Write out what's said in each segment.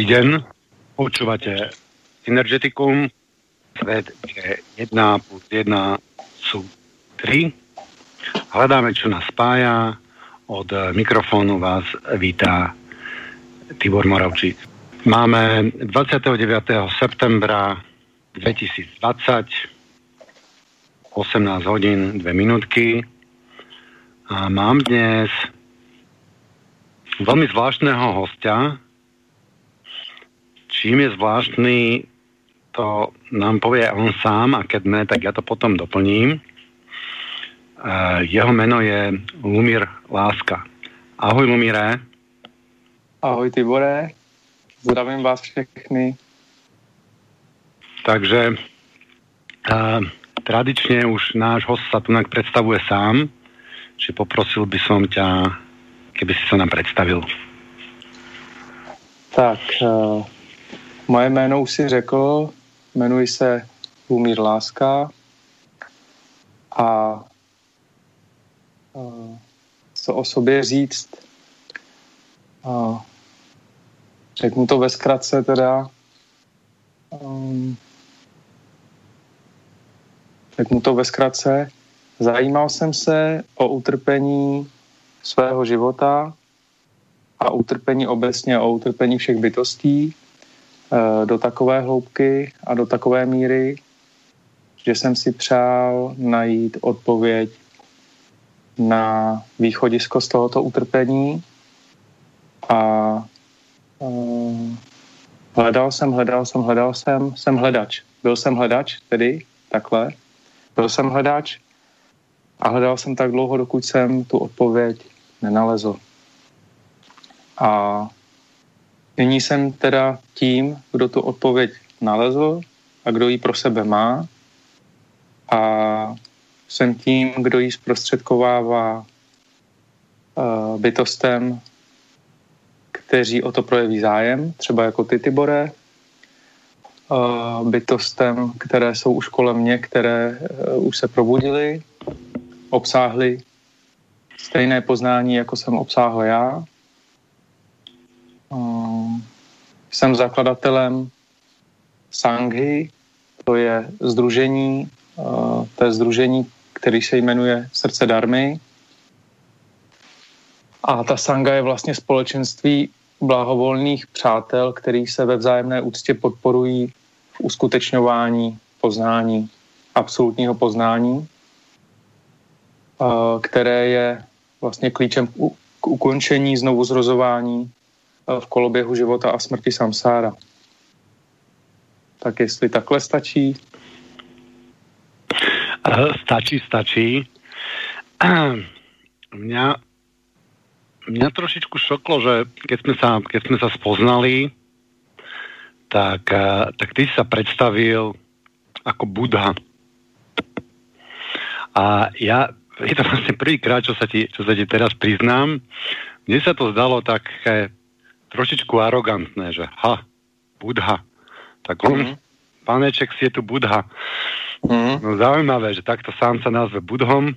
Dobrý deň, počúvate Synergeticum, svet, kde 1 plus 1 sú 3. Hľadáme, čo nás spája. Od mikrofónu vás vítá Tibor Moravčík. Máme 29. septembra 2020, 18 hodín, 2 minútky. A mám dnes veľmi zvláštneho hostia. Čím je zvláštny, to nám povie on sám a keď ne, tak ja to potom doplním. Uh, jeho meno je Lumír Láska. Ahoj Lumíre. Ahoj Tibore, zdravím vás všechny. Takže uh, tradične už náš host sa tu predstavuje sám, či poprosil by som ťa kdyby si se nám představil. Tak, uh, moje jméno už si řekl, jmenuji se Lumír Láska a co o sobě říct, uh, řeknu to ve zkratce teda, um, řeknu to ve zkratce, zajímal jsem se o utrpení svého života a utrpení obecně, o utrpení všech bytostí do takové hloubky a do takové míry, že jsem si přál najít odpověď na východisko z tohoto utrpení a uh, hledal jsem, hledal jsem, hledal jsem, jsem hledač. Byl jsem hledač, tedy takhle. Byl jsem hledač a hledal jsem tak dlouho, dokud jsem tu odpověď nenalezl. A nyní jsem teda tím, kdo tu odpověď nalezl a kdo ji pro sebe má a jsem tím, kdo ji zprostředkovává uh, bytostem, kteří o to projeví zájem, třeba jako ty, Tibore, uh, bytostem, které jsou už kolem mě, které uh, už se probudily, obsáhly stejné poznání, jako jsem obsáhl já. Ehm, jsem zakladatelem Sanghy, to je združení, eh, to je združení, který se jmenuje Srdce darmy. A ta Sanga je vlastně společenství blahovolných přátel, který se ve vzájemné úctě podporují v uskutečňování poznání, absolutního poznání, eh, které je vlastně klíčem k ukončení znovu zrozování eh, v koloběhu života a smrti samsára. Tak jestli takhle stačí? Stačí, stačí. Mňa, mňa trošičku šoklo, že keď sme sa, keď sme sa spoznali, tak, tak ty sa predstavil ako Budha. A ja je to vlastne prvýkrát, čo sa ti, čo sa ti teraz priznám. Mne sa to zdalo také trošičku arogantné, že ha, Budha. Tak on, mm-hmm. paneček si je tu Budha. Mm-hmm. No zaujímavé, že takto sám sa nazve Budhom.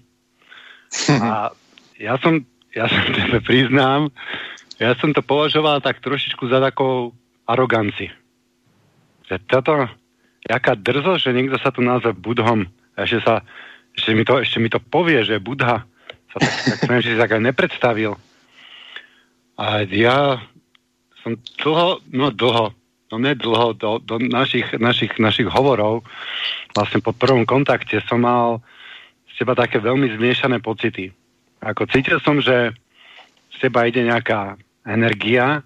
A ja som, ja som tebe priznám, ja som to považoval tak trošičku za takou aroganci. Že toto, jaká drzo, že niekto sa tu nazve Budhom a že sa ešte mi to, ešte mi to povie, že Budha sa tak, tak som že si tak nepredstavil. A ja som dlho, no dlho, no ne dlho, do, do našich, našich, našich hovorov, vlastne po prvom kontakte som mal z teba také veľmi zmiešané pocity. Ako cítil som, že z teba ide nejaká energia,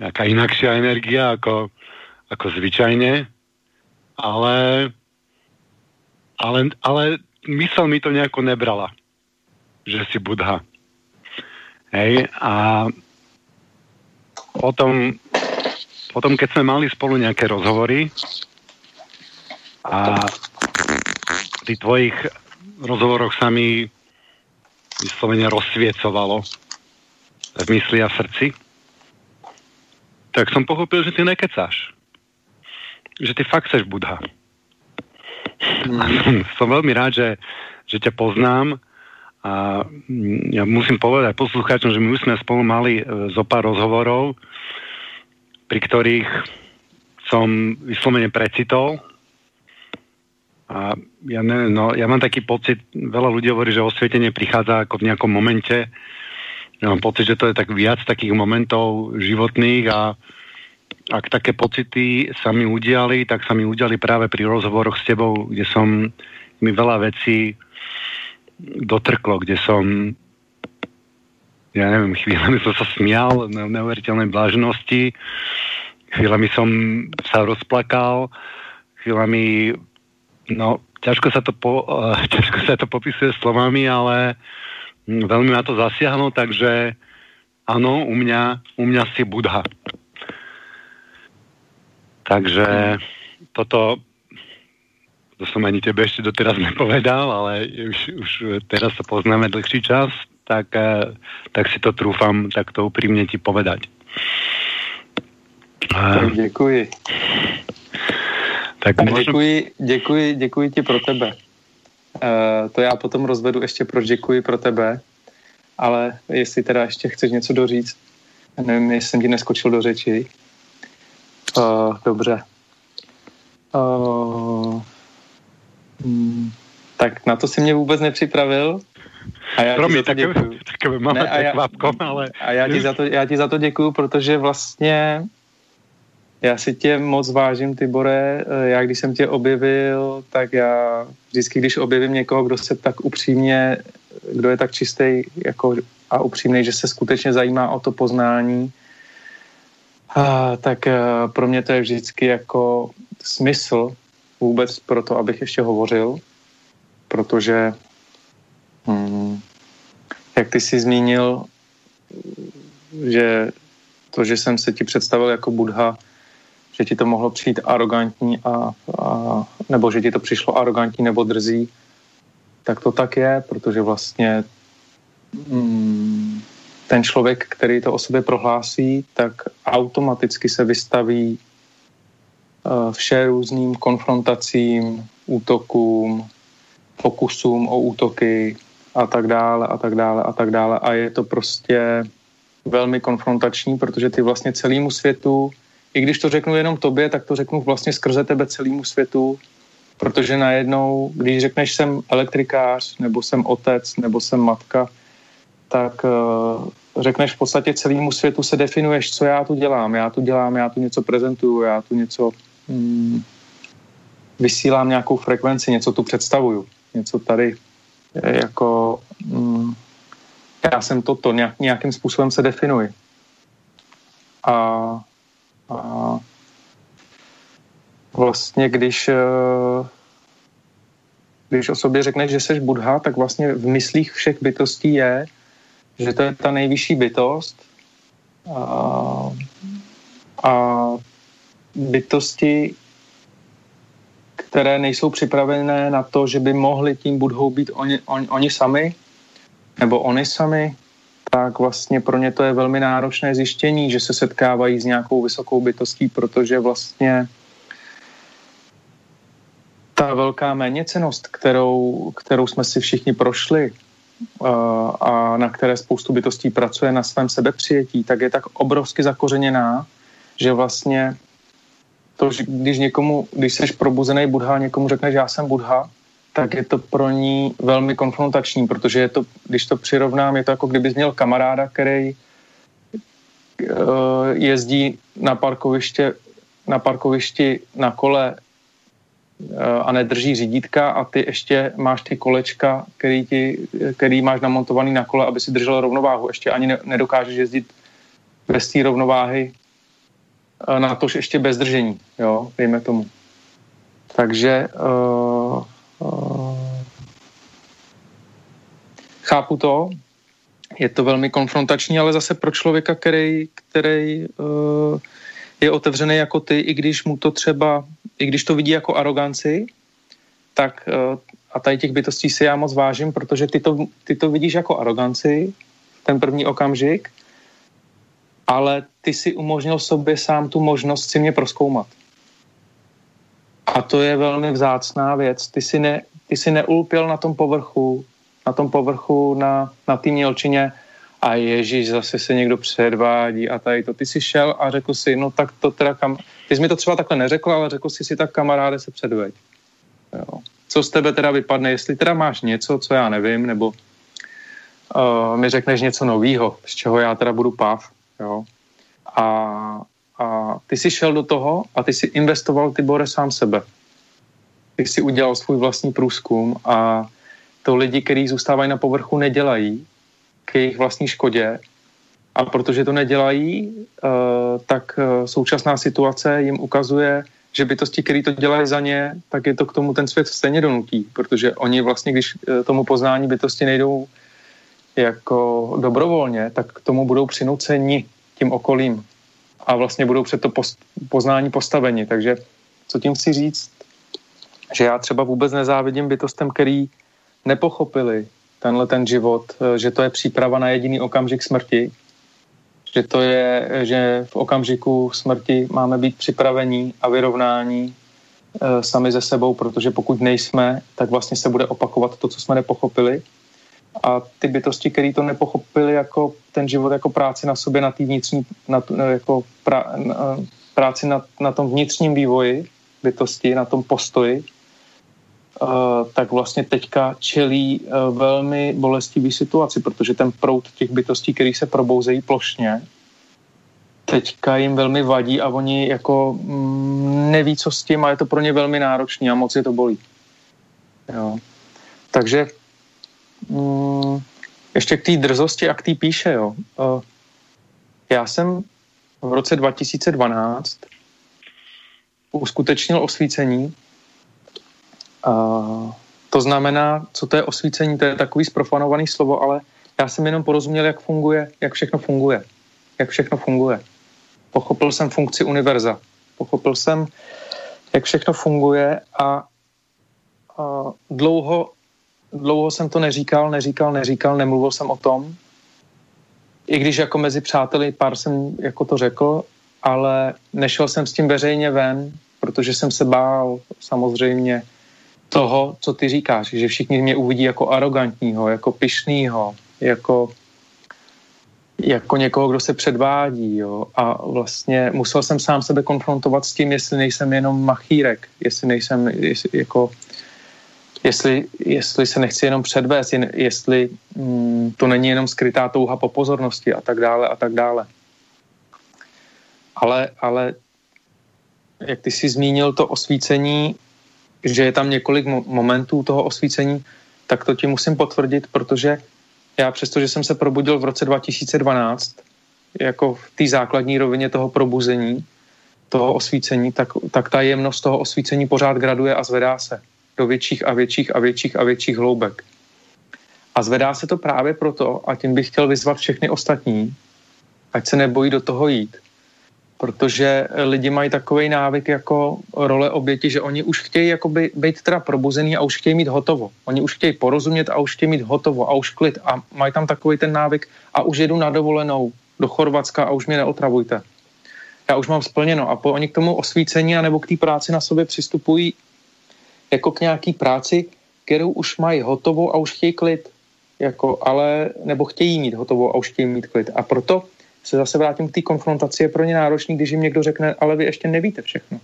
nejaká inakšia energia ako, ako zvyčajne, ale ale, ale mysel mi to nejako nebrala, že si Budha. Hej, a potom, potom, keď sme mali spolu nejaké rozhovory a v tých tvojich rozhovoroch sa mi vyslovene rozsviecovalo v mysli a v srdci, tak som pochopil, že ty nekecáš. Že ty fakt seš Budha. A som, som veľmi rád, že, že ťa poznám a ja musím povedať poslucháčom, že my už sme spolu mali e, zo pár rozhovorov. pri ktorých som vyslovene precitol. A ja neviem, no, ja mám taký pocit, veľa ľudí hovorí, že osvietenie prichádza ako v nejakom momente. Ja mám pocit, že to je tak viac takých momentov životných a ak také pocity sa mi udiali, tak sa mi udiali práve pri rozhovoroch s tebou, kde som mi veľa vecí dotrklo, kde som ja neviem, chvíľami som sa smial na neuveriteľnej blážnosti, chvíľami som sa rozplakal, chvíľami, no, ťažko sa to, po, uh, ťažko sa to popisuje slovami, ale hm, veľmi ma to zasiahlo, takže áno, u mňa, u mňa si Budha. Takže toto, to som ani tebe ešte doteraz nepovedal, ale už, už teraz sa poznáme dlhší čas, tak, eh, tak si to trúfam takto úprimne ti povedať. Tak děkuji. Tak, možno... děkuji, děkuji, děkuji ti pro tebe. Uh, to já potom rozvedu ještě, proč děkuji pro tebe, ale jestli teda ještě chceš něco doříct, nevím, jestli jsem ti neskočil do řeči. Uh, dobře. Uh, hmm, tak na to si mě vůbec nepřipravil, a já Promiň, takové, takové máme ne, a já, ale... A já ti, za to, já ti za to děkuju, protože vlastně já si tě moc vážím, Tibore. Já když jsem tě objevil, tak já vždycky, když objevím někoho, kdo se tak upřímně, kdo je tak čistý jako a upřímný, že se skutečně zajímá o to poznání, a, tak a, pro mě to je vždycky jako smysl vůbec pro to, abych ještě hovořil, protože Hmm. Jak ty jsi zmínil, že to, že jsem se ti představil jako Budha, že ti to mohlo přijít arrogantní a, a nebo že ti to přišlo arrogantní nebo drzí, tak to tak je, protože vlastně hmm, ten člověk, který to o sobě prohlásí, tak automaticky se vystaví vše různým konfrontacím, útokům, pokusům o útoky, a tak dále a tak dále a tak dále a je to prostě velmi konfrontační, protože ty vlastně celému světu, i když to řeknu jenom tobě, tak to řeknu vlastně skrze tebe celému světu, protože najednou, když řekneš jsem elektrikář, nebo jsem otec, nebo jsem matka, tak uh, řekneš v podstatě celému světu se definuješ, co já tu dělám. Já tu dělám, já tu něco prezentuju, já tu něco vysílám nějakou frekvenci, něco tu představuju, něco tady jako mm, já jsem toto, nějak, nějakým způsobem se definuji. A, a vlastně, když, eh, když o sobě řekneš, že jsi Budha, tak vlastně v myslích všech bytostí je, že to je ta nejvyšší bytost a, a bytosti které nejsou připravené na to, že by mohli tím budhou být oni, oni, oni sami, nebo oni sami, tak vlastně pro ně to je velmi náročné zjištění, že se setkávají s nějakou vysokou bytostí, protože vlastně ta velká méněcenost, kterou, kterou jsme si všichni prošli a na které spoustu bytostí pracuje na svém sebepřijetí, tak je tak obrovsky zakořeněná, že vlastně to, že když někomu, když jsi probuzený Budha, někomu řekneš, já jsem Budha, tak je to pro ní velmi konfrontační, protože je to, když to přirovnám, je to jako kdybys měl kamaráda, který uh, jezdí na parkoviště, na parkovišti na kole uh, a nedrží řídítka a ty ještě máš ty kolečka, který, ti, který máš namontovaný na kole, aby si držel rovnováhu. Ještě ani ne, nedokážeš jezdit bez té rovnováhy na tož ještě bez držení, jo, dejme tomu. Takže uh, uh, chápu to, je to velmi konfrontační, ale zase pro člověka, který, který uh, je otevřený jako ty, i když mu to třeba, i když to vidí jako aroganci, tak uh, a tady těch bytostí si já moc vážím, protože ty to, ty to vidíš jako aroganci, ten první okamžik, ale ty si umožnil sobě sám tu možnost si mě proskoumat. A to je velmi vzácná věc. Ty si, ne, ty si neulpěl na tom povrchu, na tom povrchu, na, na té mělčině, a Ježíš zase se někdo předvádí a tady to. Ty jsi šel a řekl si, no tak to teda kam... Ty jsi mi to třeba takhle neřekl, ale řekl si si tak kamaráde se předveď. Jo. Co z tebe teda vypadne, jestli teda máš něco, co já nevím, nebo uh, mi řekneš něco novýho, z čeho já teda budu páv, jo. A, a ty jsi šel do toho a ty si investoval, ty Bore, sám sebe. Ty jsi udělal svůj vlastní průzkum a to lidi, kteří zůstávají na povrchu, nedělají k jejich vlastní škodě. A protože to nedělají, uh, tak uh, současná situace jim ukazuje, že bytosti, které to dělají za ně, tak je to k tomu ten svět stejně donutí, protože oni vlastně, když uh, tomu poznání bytosti nejdou jako dobrovolně, tak k tomu budou přinuceni tím okolím a vlastně budou před to poznání postaveni. Takže co tím chci říct? Že já třeba vůbec nezávidím bytostem, který nepochopili tenhle ten život, eh, že to je příprava na jediný okamžik smrti, že to je, že v okamžiku smrti máme být připravení a vyrovnání e, sami ze sebou, protože pokud nejsme, tak vlastně se bude opakovat to, co jsme nepochopili. A ty bytosti, které to nepochopili jako ten život jako práci na sobě, na té vnitřní, na, jako pra, na, práci na, na tom vnitřním vývoji bytosti, na tom postoji, Uh, tak vlastně teďka čelí uh, velmi bolestivý situaci, protože ten proud těch bytostí, který se probouzejí plošně, teďka jim velmi vadí a oni jako mm, neví, co s tím a je to pro ně velmi náročný a moc je to bolí. Jo. Takže mm, ještě k té drzosti a k té píše, jo. Já jsem v roce 2012 uskutečnil osvícení to znamená, co to je osvícení, to je takový sprofanovaný slovo, ale já jsem jenom porozuměl, jak funguje, jak všechno funguje. Jak všechno funguje. Pochopil jsem funkci univerza. Pochopil jsem, jak všechno funguje a, a dlouho, dlouho jsem to neříkal, neříkal, neříkal, nemluvil jsem o tom. I když jako mezi přáteli pár jsem jako to řekl, ale nešel jsem s tím veřejně ven, protože jsem se bál samozřejmě toho, co ty říkáš, že všichni mě uvidí jako arrogantního, jako pyšnýho, jako, jako někoho, kdo se předvádí. Jo. A vlastně musel jsem sám sebe konfrontovat s tím, jestli nejsem jenom machírek, jestli nejsem, jestli, jako, jestli, jestli se nechci jenom předvést, jestli mm, to není jenom skrytá touha po pozornosti a tak dále a tak dále. Ale, ale jak ty jsi zmínil to osvícení, že je tam několik momentů toho osvícení, tak to ti musím potvrdit, protože já přesto, že jsem se probudil v roce 2012, jako v té základní rovině toho probuzení, toho osvícení, tak, tak ta jemnost toho osvícení pořád graduje a zvedá se do větších a větších a větších a větších hloubek. A zvedá se to právě proto, a tím bych chtěl vyzvat všechny ostatní, ať se nebojí do toho jít, protože lidi mají takový návyk jako role oběti, že oni už chtějí jakoby být teda probuzený a už chtějí mít hotovo. Oni už chtějí porozumět a už chtějí mít hotovo a už klid a mají tam takový ten návyk a už jedu na dovolenou do Chorvatska a už mě neotravujte. Já už mám splněno a po, oni k tomu osvícení nebo k té práci na sobě přistupují jako k nějaký práci, kterou už mají hotovo a už chtějí klid. Jako, ale, nebo chtějí mít hotovo a už chtějí mít klid. A proto se zase vrátím k té konfrontaci, je pro ně náročný, když jim někdo řekne, ale vy ještě nevíte všechno.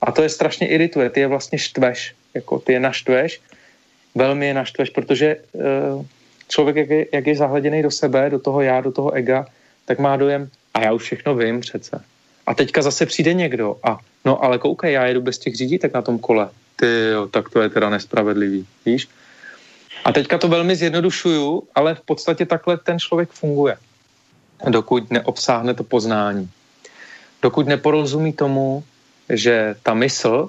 A to je strašně irituje, ty je vlastně štveš, jako ty je naštveš, velmi je naštveš, protože uh, člověk, jak je, jak je zahleděný do sebe, do toho já, do toho ega, tak má dojem, a já už všechno vím přece. A teďka zase přijde někdo a no ale koukej, já jedu bez těch řídítek na tom kole. Ty jo, tak to je teda nespravedlivý, víš? A teďka to velmi zjednodušuju, ale v podstatě takhle ten člověk funguje dokud neobsáhne to poznání. Dokud neporozumí tomu, že ta mysl,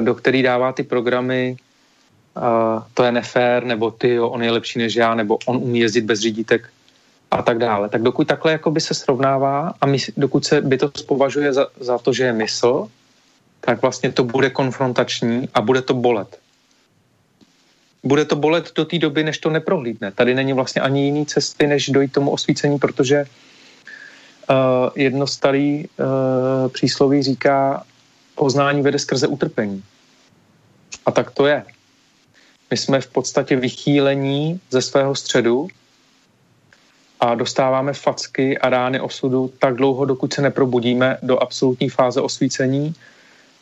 do který dává ty programy, to je nefér, nebo ty, jo, on je lepší než já, nebo on umí jezdit bez řídítek a tak dále. Tak dokud takhle jakoby se srovnává a my, dokud se by to považuje za, za to, že je mysl, tak vlastně to bude konfrontační a bude to bolet bude to bolet do té doby, než to neprohlídne. Tady není vlastně ani jiný cesty, než dojít tomu osvícení, protože uh, jedno starý uh, přísloví říká, poznání vede skrze utrpení. A tak to je. My jsme v podstatě vychýlení ze svého středu a dostáváme facky a rány osudu tak dlouho, dokud se neprobudíme do absolutní fáze osvícení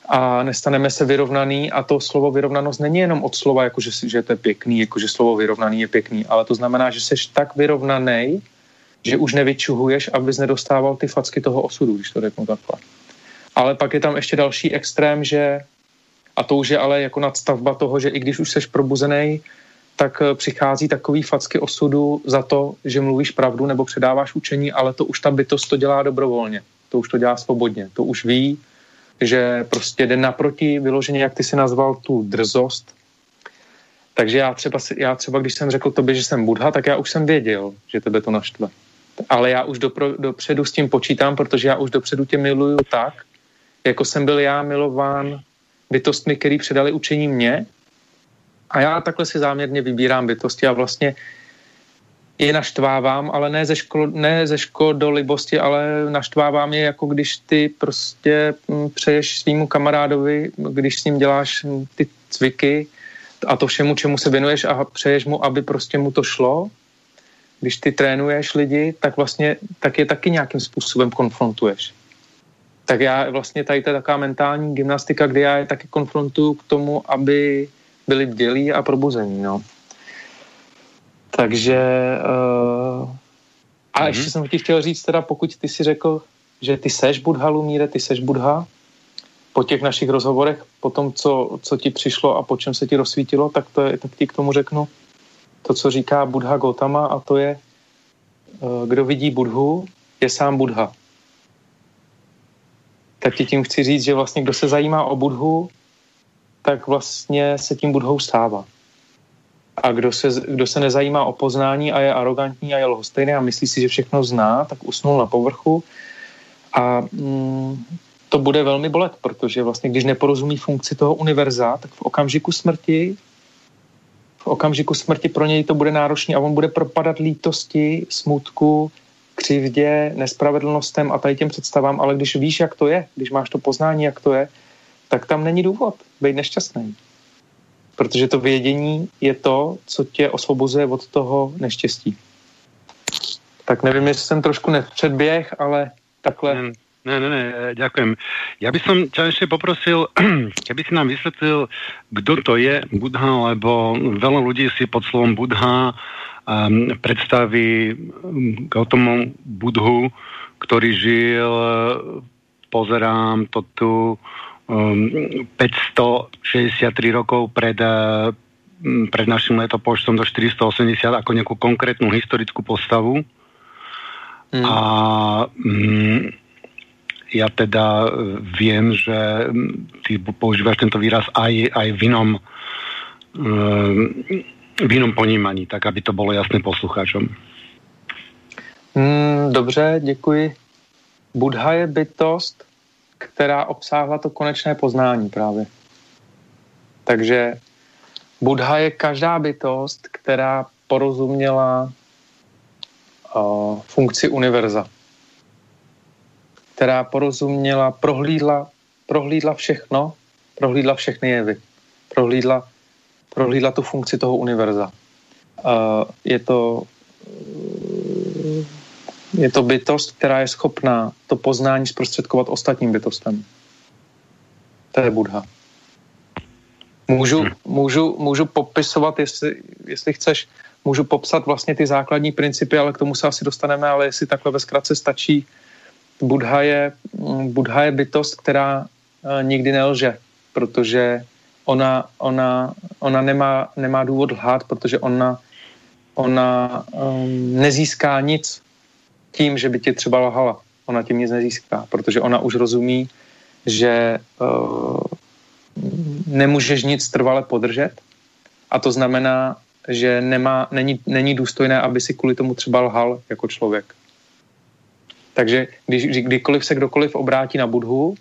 a nestaneme se vyrovnaný a to slovo vyrovnanost není jenom od slova, jako že, to je pěkný, jako že slovo vyrovnaný je pěkný, ale to znamená, že jsi tak vyrovnaný, že už nevyčuhuješ, abys nedostával ty facky toho osudu, když to řeknu takhle. Ale pak je tam ještě další extrém, že a to už je ale jako nadstavba toho, že i když už seš probuzený, tak eh, přichází takový facky osudu za to, že mluvíš pravdu nebo předáváš učení, ale to už ta bytost to dělá dobrovolně. To už to dělá svobodně. To už ví, že prostě jde naproti vyloženě, jak ty si nazval tu drzost. Takže já třeba, já třeba, když jsem řekl tobě, že jsem budha, tak já už jsem věděl, že tebe to naštve. Ale já už dopro, dopředu s tím počítám, protože já už dopředu tě miluju tak, jako jsem byl já milován bytostmi, který předali učení mě. A já takhle si záměrně vybírám bytosti a vlastně je naštvávám, ale ne ze, ško, ne ze škodolibosti, ale naštvávám je jako když ty prostě mm, přeješ svýmu kamarádovi, když s ním děláš mm, ty cviky a to všemu, čemu se věnuješ a přeješ mu, aby prostě mu to šlo, když ty trénuješ lidi, tak vlastně tak je taky nějakým způsobem konfrontuješ. Tak já vlastně tady to je taková mentální gymnastika, kdy já je taky konfrontuju k tomu, aby byli bdělí a probuzení. No. Takže uh, a mm-hmm. ještě jsem ti chtěl říct teda, pokud ty si řekl, že ty seš Budha, Lumíre, ty seš Budha, po těch našich rozhovorech, po tom, co, co ti přišlo a po čem se ti rozsvítilo, tak, to je, tak ti k tomu řeknu to, co říká Budha Gotama a to je, uh, kdo vidí Budhu, je sám Budha. Tak ti tím chci říct, že vlastně kdo se zajímá o Budhu, tak vlastně se tím Budhou stává. A kdo se, kdo se nezajímá o poznání a je arrogantní a je lhostejný a myslí si, že všechno zná, tak usnul na povrchu. A mm, to bude velmi bolet, protože vlastně, když neporozumí funkci toho univerza, tak v okamžiku smrti v okamžiku smrti pro něj to bude náročný a on bude propadat lítosti, smutku, křivdě, nespravedlnostem a tady těm představám, ale když víš, jak to je, když máš to poznání, jak to je, tak tam není důvod být nešťastný protože to vědění je to, co tě osvobozuje od toho neštěstí. Tak nevím, jestli jsem trošku nepředběh, ale takhle... Ne, ne, ne, ďakujem. Ja by som ťa ešte poprosil, keby si nám vysvetlil, kto to je Budha, lebo veľa ľudí si pod slovom Budha um, predstaví Gautamu Budhu, ktorý žil, pozerám to tu, um, 563 rokov pred, uh, pred našim letopočtom do 480 ako nejakú konkrétnu historickú postavu. Mm. A um, ja teda viem, že ty používaš tento výraz aj, aj v inom um, v inom ponímaní, tak aby to bolo jasné poslucháčom. Mm, dobře, děkuji. Budha je bytost, která obsáhla to konečné poznání právě. Takže Buddha je každá bytost, která porozuměla uh, funkci univerza. Která porozuměla, prohlídla, prohlídla všechno, prohlídla všechny jevy. Prohlídla, prohlídla tu funkci toho univerza. Uh, je to je to bytost, která je schopná to poznání zprostředkovat ostatním bytostem. To je Buddha. Můžu, hm. můžu, můžu popisovat, jestli, jestli chceš, můžu popsat vlastně ty základní principy, ale k tomu se asi dostaneme, ale jestli takhle ve zkratce stačí. Buddha je, Buddha je bytost, která uh, nikdy nelže, protože ona, ona, ona nemá, nemá důvod lhát, protože ona, ona um, nezíská nic tím, že by tě třeba lhala. Ona tím nic nezíská, protože ona už rozumí, že uh, nemůžeš nic trvale podržet a to znamená, že nemá, není, není důstojné, aby si kvůli tomu třeba lhal jako člověk. Takže když, kdykoliv se kdokoliv obrátí na Budhu, uh,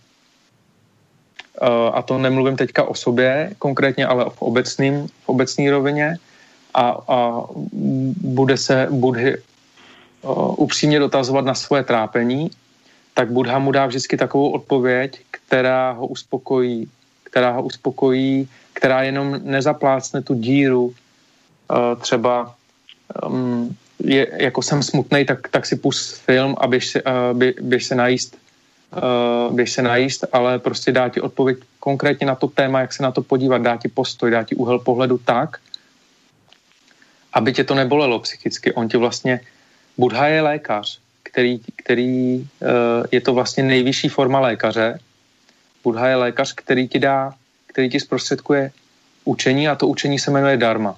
a to nemluvím teďka o sobě konkrétně, ale v obecným, v rovině, a, a bude se Budhy upřímně dotazovat na svoje trápení, tak Buddha mu dá vždycky takovou odpověď, která ho uspokojí, která ho uspokojí, která jenom nezaplácne tu díru třeba um, je, jako jsem smutný, tak, tak si pust film a běž se, uh, bě, běž se najíst, uh, běž se najíst, ale prostě dá ti odpověď konkrétně na to téma, jak se na to podívat, dá ti postoj, dá ti úhel pohledu tak, aby tě to nebolelo psychicky. On ti vlastně, Budha je lékař, který, který uh, je to vlastně nejvyšší forma lékaře. Budha je lékař, který ti dá, který ti zprostředkuje učení a to učení se jmenuje dharma.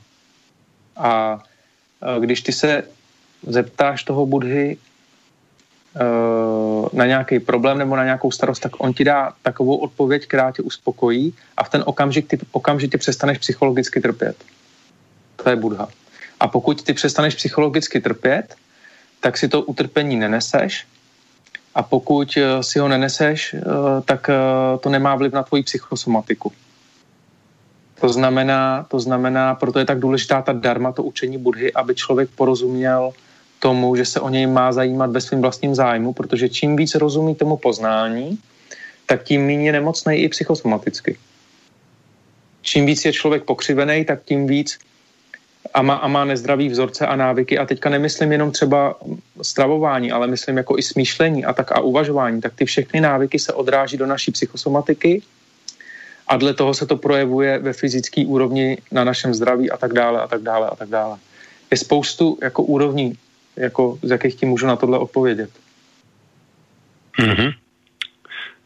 A uh, když ty se zeptáš toho Budhy uh, na nějaký problém nebo na nějakou starost, tak on ti dá takovou odpověď, která tě uspokojí a v ten okamžik ty okamžitě přestaneš psychologicky trpět. To je Budha. A pokud ty přestaneš psychologicky trpět, tak si to utrpení neneseš a pokud eh, si ho neneseš, eh, tak eh, to nemá vliv na tvoji psychosomatiku. To znamená, to znamená, proto je tak důležitá ta darma, to učení Budhy, aby člověk porozuměl tomu, že se o něj má zajímat ve svým vlastním zájmu, protože čím víc rozumí tomu poznání, tak tím méně nemocný i psychosomaticky. Čím víc je člověk pokřivený, tak tím víc a má, a má nezdravý vzorce a návyky. A teďka nemyslím jenom třeba stravování, ale myslím jako i smýšlení a tak a uvažování. Tak ty všechny návyky se odráží do naší psychosomatiky a dle toho se to projevuje ve fyzické úrovni na našem zdraví a tak dále a tak dále a tak dále. Je spoustu jako úrovní, jako z jakých ti můžu na tohle odpovědět. Mm-hmm.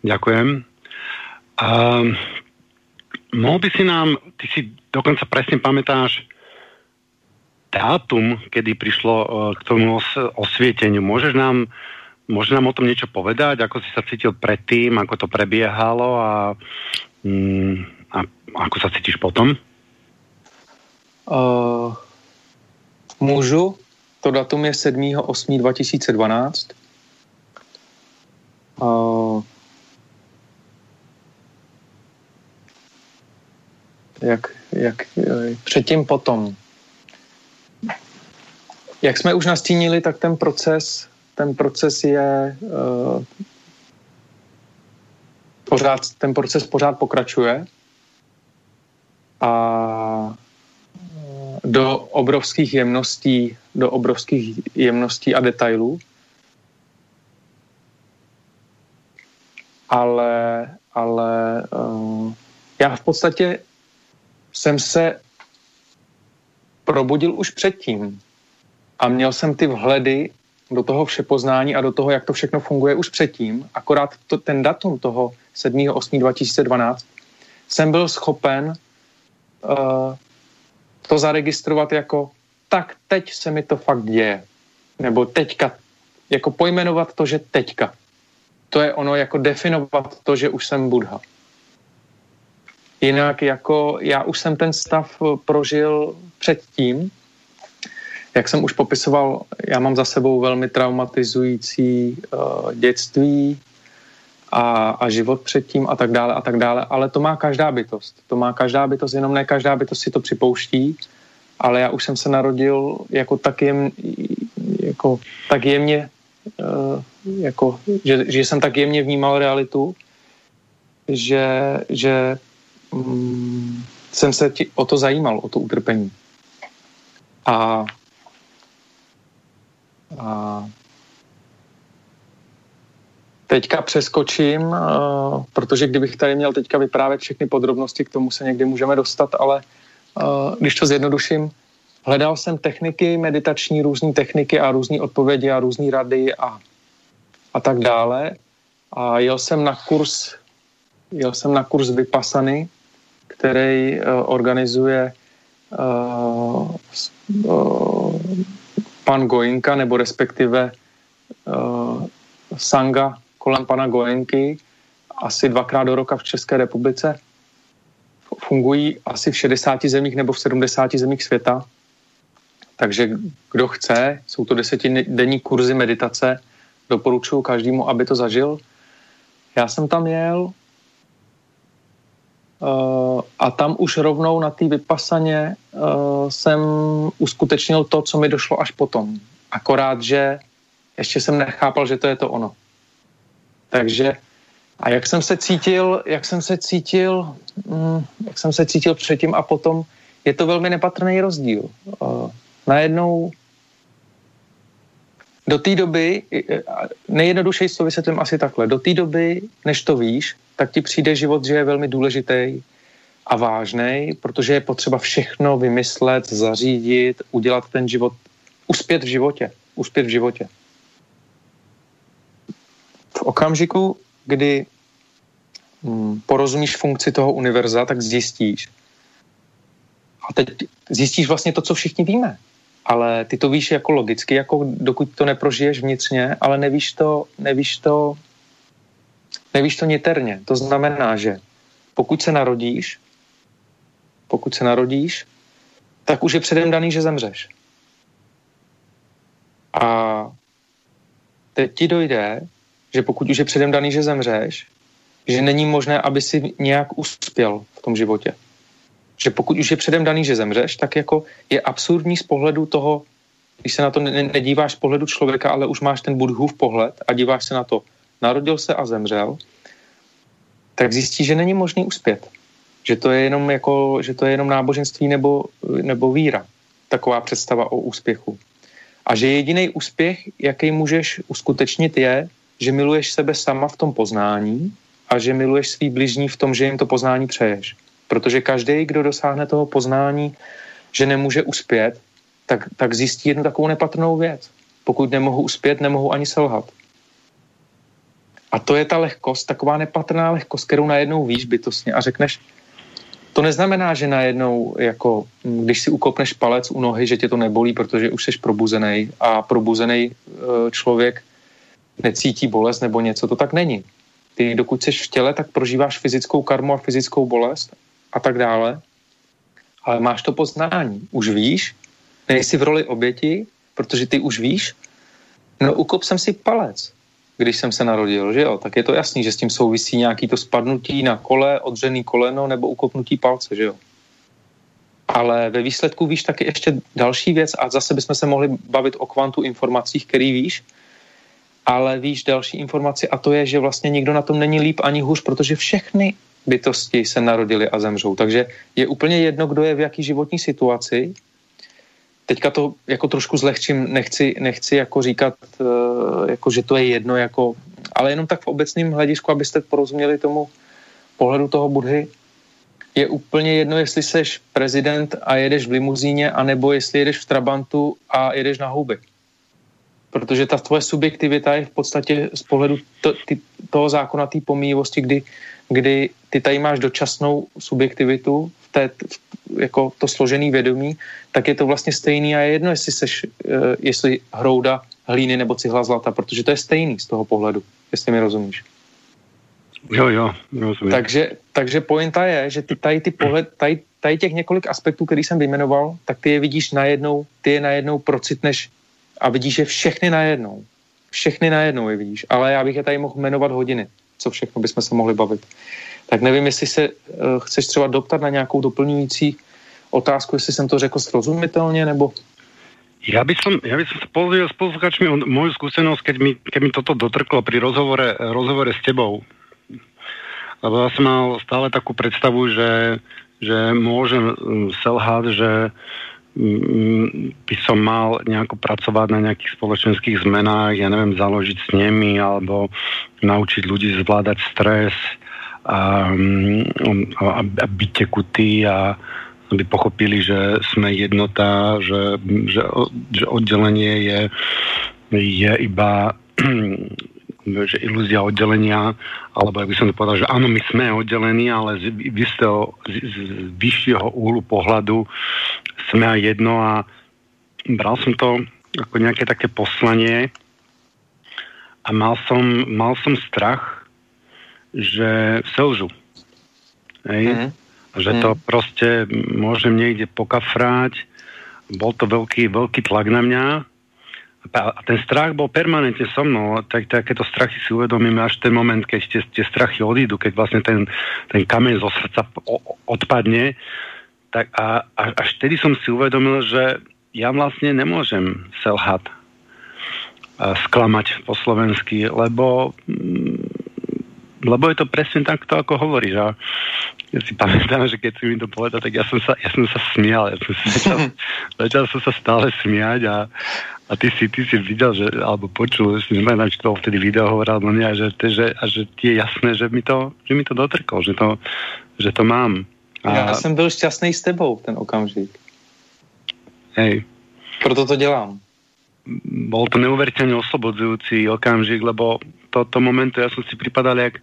Ďakujem. Um, mohl by si nám, ty si dokonca presne pamätáš, dátum, kedy prišlo uh, k tomu os- osvieteniu. Môžeš nám, môžeš nám o tom niečo povedať? Ako si sa cítil predtým, ako to prebiehalo a, um, a ako sa cítiš potom? Uh, můžu. To datum je 7.8.2012. Uh, jak, jak předtím potom jak jsme už nastínili, tak ten proces, ten proces je uh, pořád, ten proces pořád pokračuje a eh, do obrovských jemností, do obrovských jemností a detailů. Ale, ale uh, já v podstatě jsem se probudil už předtím a měl jsem ty vhledy do toho všepoznání a do toho, jak to všechno funguje už předtím. Akorát to, ten datum toho 7.8.2012 jsem byl schopen uh, to zaregistrovat jako tak teď se mi to fakt děje. Nebo teďka. Jako pojmenovat to, že teďka. To je ono jako definovat to, že už jsem Budha. Jinak jako já už jsem ten stav prožil předtím, jak jsem už popisoval, já mám za sebou velmi traumatizující uh, dětství a, a život předtím a tak dále a tak dále, ale to má každá bytost. To má každá bytost, jenom ne každá bytost si to připouští, ale já už jsem se narodil jako tak, jem, jako, tak jemně, uh, jako, že, že jsem tak jemně vnímal realitu, že, že um, jsem se ti, o to zajímal, o to utrpení. A a teďka přeskočím, uh, protože kdybych tady měl teďka vyprávět všechny podrobnosti, k tomu se někdy můžeme dostat, ale uh, když to zjednoduším, hledal jsem techniky, meditační různé techniky a různé odpovědi a různé rady a, a tak dále. A jel jsem na kurz, jel jsem na kurz Vypasany, který uh, organizuje pan Goinka, nebo respektive uh, Sanga kolem pana Goenky asi dvakrát do roka v České republice. Fungují asi v 60 zemích nebo v 70 zemích světa. Takže kdo chce, jsou to desetidenní kurzy meditace, doporučuji každému, aby to zažil. Já jsem tam jel a tam už rovnou na té vypasaně uh, jsem uskutečnil to, co mi došlo až potom. Akorát, že ještě jsem nechápal, že to je to ono. Takže a jak jsem se cítil, jak jsem se cítil, mm, jak jsem se cítil předtím a potom, je to velmi nepatrný rozdíl. Uh, najednou do té doby, nejjednodušeji to vysvětlím asi takhle, do té doby, než to víš, tak ti přijde život, že je velmi důležitý a vážný, protože je potřeba všechno vymyslet, zařídit, udělat ten život, uspět v životě, uspět v životě. V okamžiku, kdy hm, porozumíš funkci toho univerza, tak zjistíš, a teď zjistíš vlastně to, co všichni víme ale ty to víš jako logicky, jako dokud to neprožiješ vnitřně, ale nevíš to, nevíš to, nevíš to niterně. To znamená, že pokud se narodíš, pokud se narodíš, tak už je předem daný, že zemřeš. A teď ti dojde, že pokud už je předem daný, že zemřeš, že není možné, aby si nějak uspěl v tom životě že pokud už je předem daný, že zemřeš, tak jako je absurdní z pohledu toho, když se na to nedíváš z pohledu člověka, ale už máš ten budhův pohled a díváš se na to, narodil se a zemřel, tak zjistíš, že není možný uspět. Že to je jenom, jako, že to je jenom náboženství nebo, nebo víra. Taková představa o úspěchu. A že jediný úspěch, jaký můžeš uskutečnit, je, že miluješ sebe sama v tom poznání a že miluješ svý bližní v tom, že jim to poznání přeješ. Protože každý, kdo dosáhne toho poznání, že nemůže uspět, tak, tak zjistí jednu takovou nepatrnou věc. Pokud nemohu uspět, nemohu ani selhat. A to je ta lehkost, taková nepatrná lehkost, kterou najednou víš bytostně a řekneš, to neznamená, že najednou, jako, když si ukopneš palec u nohy, že tě to nebolí, protože už jsi probuzený a probuzený e, člověk necítí bolest nebo něco, to tak není. Ty, dokud jsi v těle, tak prožíváš fyzickou karmu a fyzickou bolest a tak dále. Ale máš to poznání. Už víš, nejsi v roli oběti, protože ty už víš, no ukop jsem si palec, když jsem se narodil, že jo? Tak je to jasný, že s tím souvisí nějaký to spadnutí na kole, odřený koleno nebo ukopnutí palce, že jo? Ale ve výsledku víš taky ještě další věc a zase bychom se mohli bavit o kvantu informacích, který víš, ale víš další informaci a to je, že vlastně nikdo na tom není líp ani hůř, protože všechny bytosti se narodili a zemřou. Takže je úplně jedno, kdo je v jaký životní situaci. Teďka to jako trošku zlehčím, nechci, nechci jako říkat, eh, jako, že to je jedno, jako, ale jenom tak v obecném hledisku, abyste porozuměli tomu pohledu toho Budhy, je úplně jedno, jestli seš prezident a jedeš v limuzíně, anebo jestli jedeš v Trabantu a jedeš na houby. Protože ta tvoje subjektivita je v podstatě z pohledu to, ty, toho zákona té pomíjivosti, kdy kdy ty tady máš dočasnou subjektivitu, v té, jako to složený vědomí, tak je to vlastně stejný a je jedno, jestli seš, uh, jestli hrouda hlíny nebo cihla zlata, protože to je stejný z toho pohledu, jestli mi rozumíš. Jo, jo, rozumím. Takže, takže pointa je, že ty tady, ty pohled, tady, tady těch několik aspektů, který jsem vyjmenoval, tak ty je vidíš najednou, ty je najednou procitneš a vidíš je všechny najednou. Všechny najednou je vidíš, ale já bych je tady mohl jmenovat hodiny co všechno bychom se mohli bavit. Tak nevím, jestli se uh, chceš třeba doptat na nějakou doplňující otázku, jestli jsem to řekl srozumitelně, nebo... Ja by som, ja by som sa s posluchačmi o moju skúsenosť, keď mi, keď mi toto dotrklo pri rozhovore, rozhovore s tebou. Lebo ja som mal stále takú predstavu, že, že môžem selhať, že by som mal nejako pracovať na nejakých spoločenských zmenách, ja neviem, založiť s nimi alebo naučiť ľudí zvládať stres a, a, a byť tekutý a aby pochopili, že sme jednota, že, že, že oddelenie je, je iba že ilúzia oddelenia, alebo ak by som to povedal, že áno, my sme oddelení, ale z, z, z, z vyššieho úhlu pohľadu sme aj jedno a bral som to ako nejaké také poslanie a mal som, mal som strach, že selžu. Hej? Mm. Že to mm. proste môžem niekde pokafrať. Bol to veľký, veľký tlak na mňa a ten strach bol permanentne so mnou, tak takéto strachy si uvedomíme až ten moment, keď tie, tie strachy odídu, keď vlastne ten, ten kameň zo srdca odpadne, tak a, a, až vtedy som si uvedomil, že ja vlastne nemôžem selhať a sklamať po slovensky, lebo mm, lebo je to presne takto, ako hovoríš. A ja si pamätám, že keď si mi to povedal, tak ja som sa, ja som sa smial. Ja som sa začal, začal som sa stále smiať a, a ty si, ty si videl, že, alebo počul, že neviem, či to vtedy video hovoril, no nie, že, že, a že ti je jasné, že mi to, že mi to dotrkol, že to, že to mám. A... Já jsem byl šťastný s tebou v ten okamžik. Hej. Proto to dělám. Bol to neuveriteľne oslobodzujúci okamžik, lebo toto momentu ja som si pripadal jak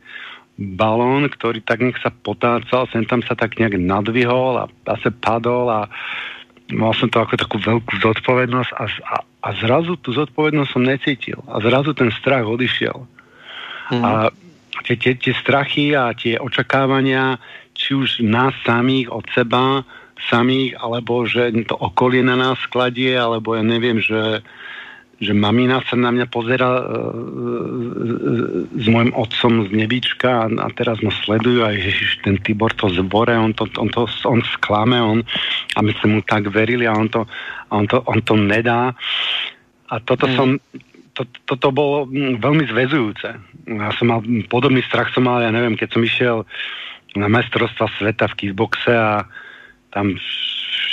balón, ktorý tak nech sa potácal, sem tam sa tak nejak nadvihol a zase padol a mal som to ako takú veľkú zodpovednosť a, a, a zrazu tú zodpovednosť som necítil a zrazu ten strach odišiel. Mm. A tie, tie, tie strachy a tie očakávania či už nás samých od seba, samých, alebo že to okolie na nás skladie, alebo ja neviem, že, že mamina sa na mňa pozera uh, s môjim otcom z nebička a, a teraz ma sledujú a ježiš, ten Tibor to zbore, on to, on to on sklame, on, a my sme mu tak verili a on to, on to, on to nedá. A toto mm. som, to, toto bolo mm, veľmi zväzujúce. Ja som mal podobný strach, som mal, ja neviem, keď som išiel na majstrovstva sveta v kickboxe a tam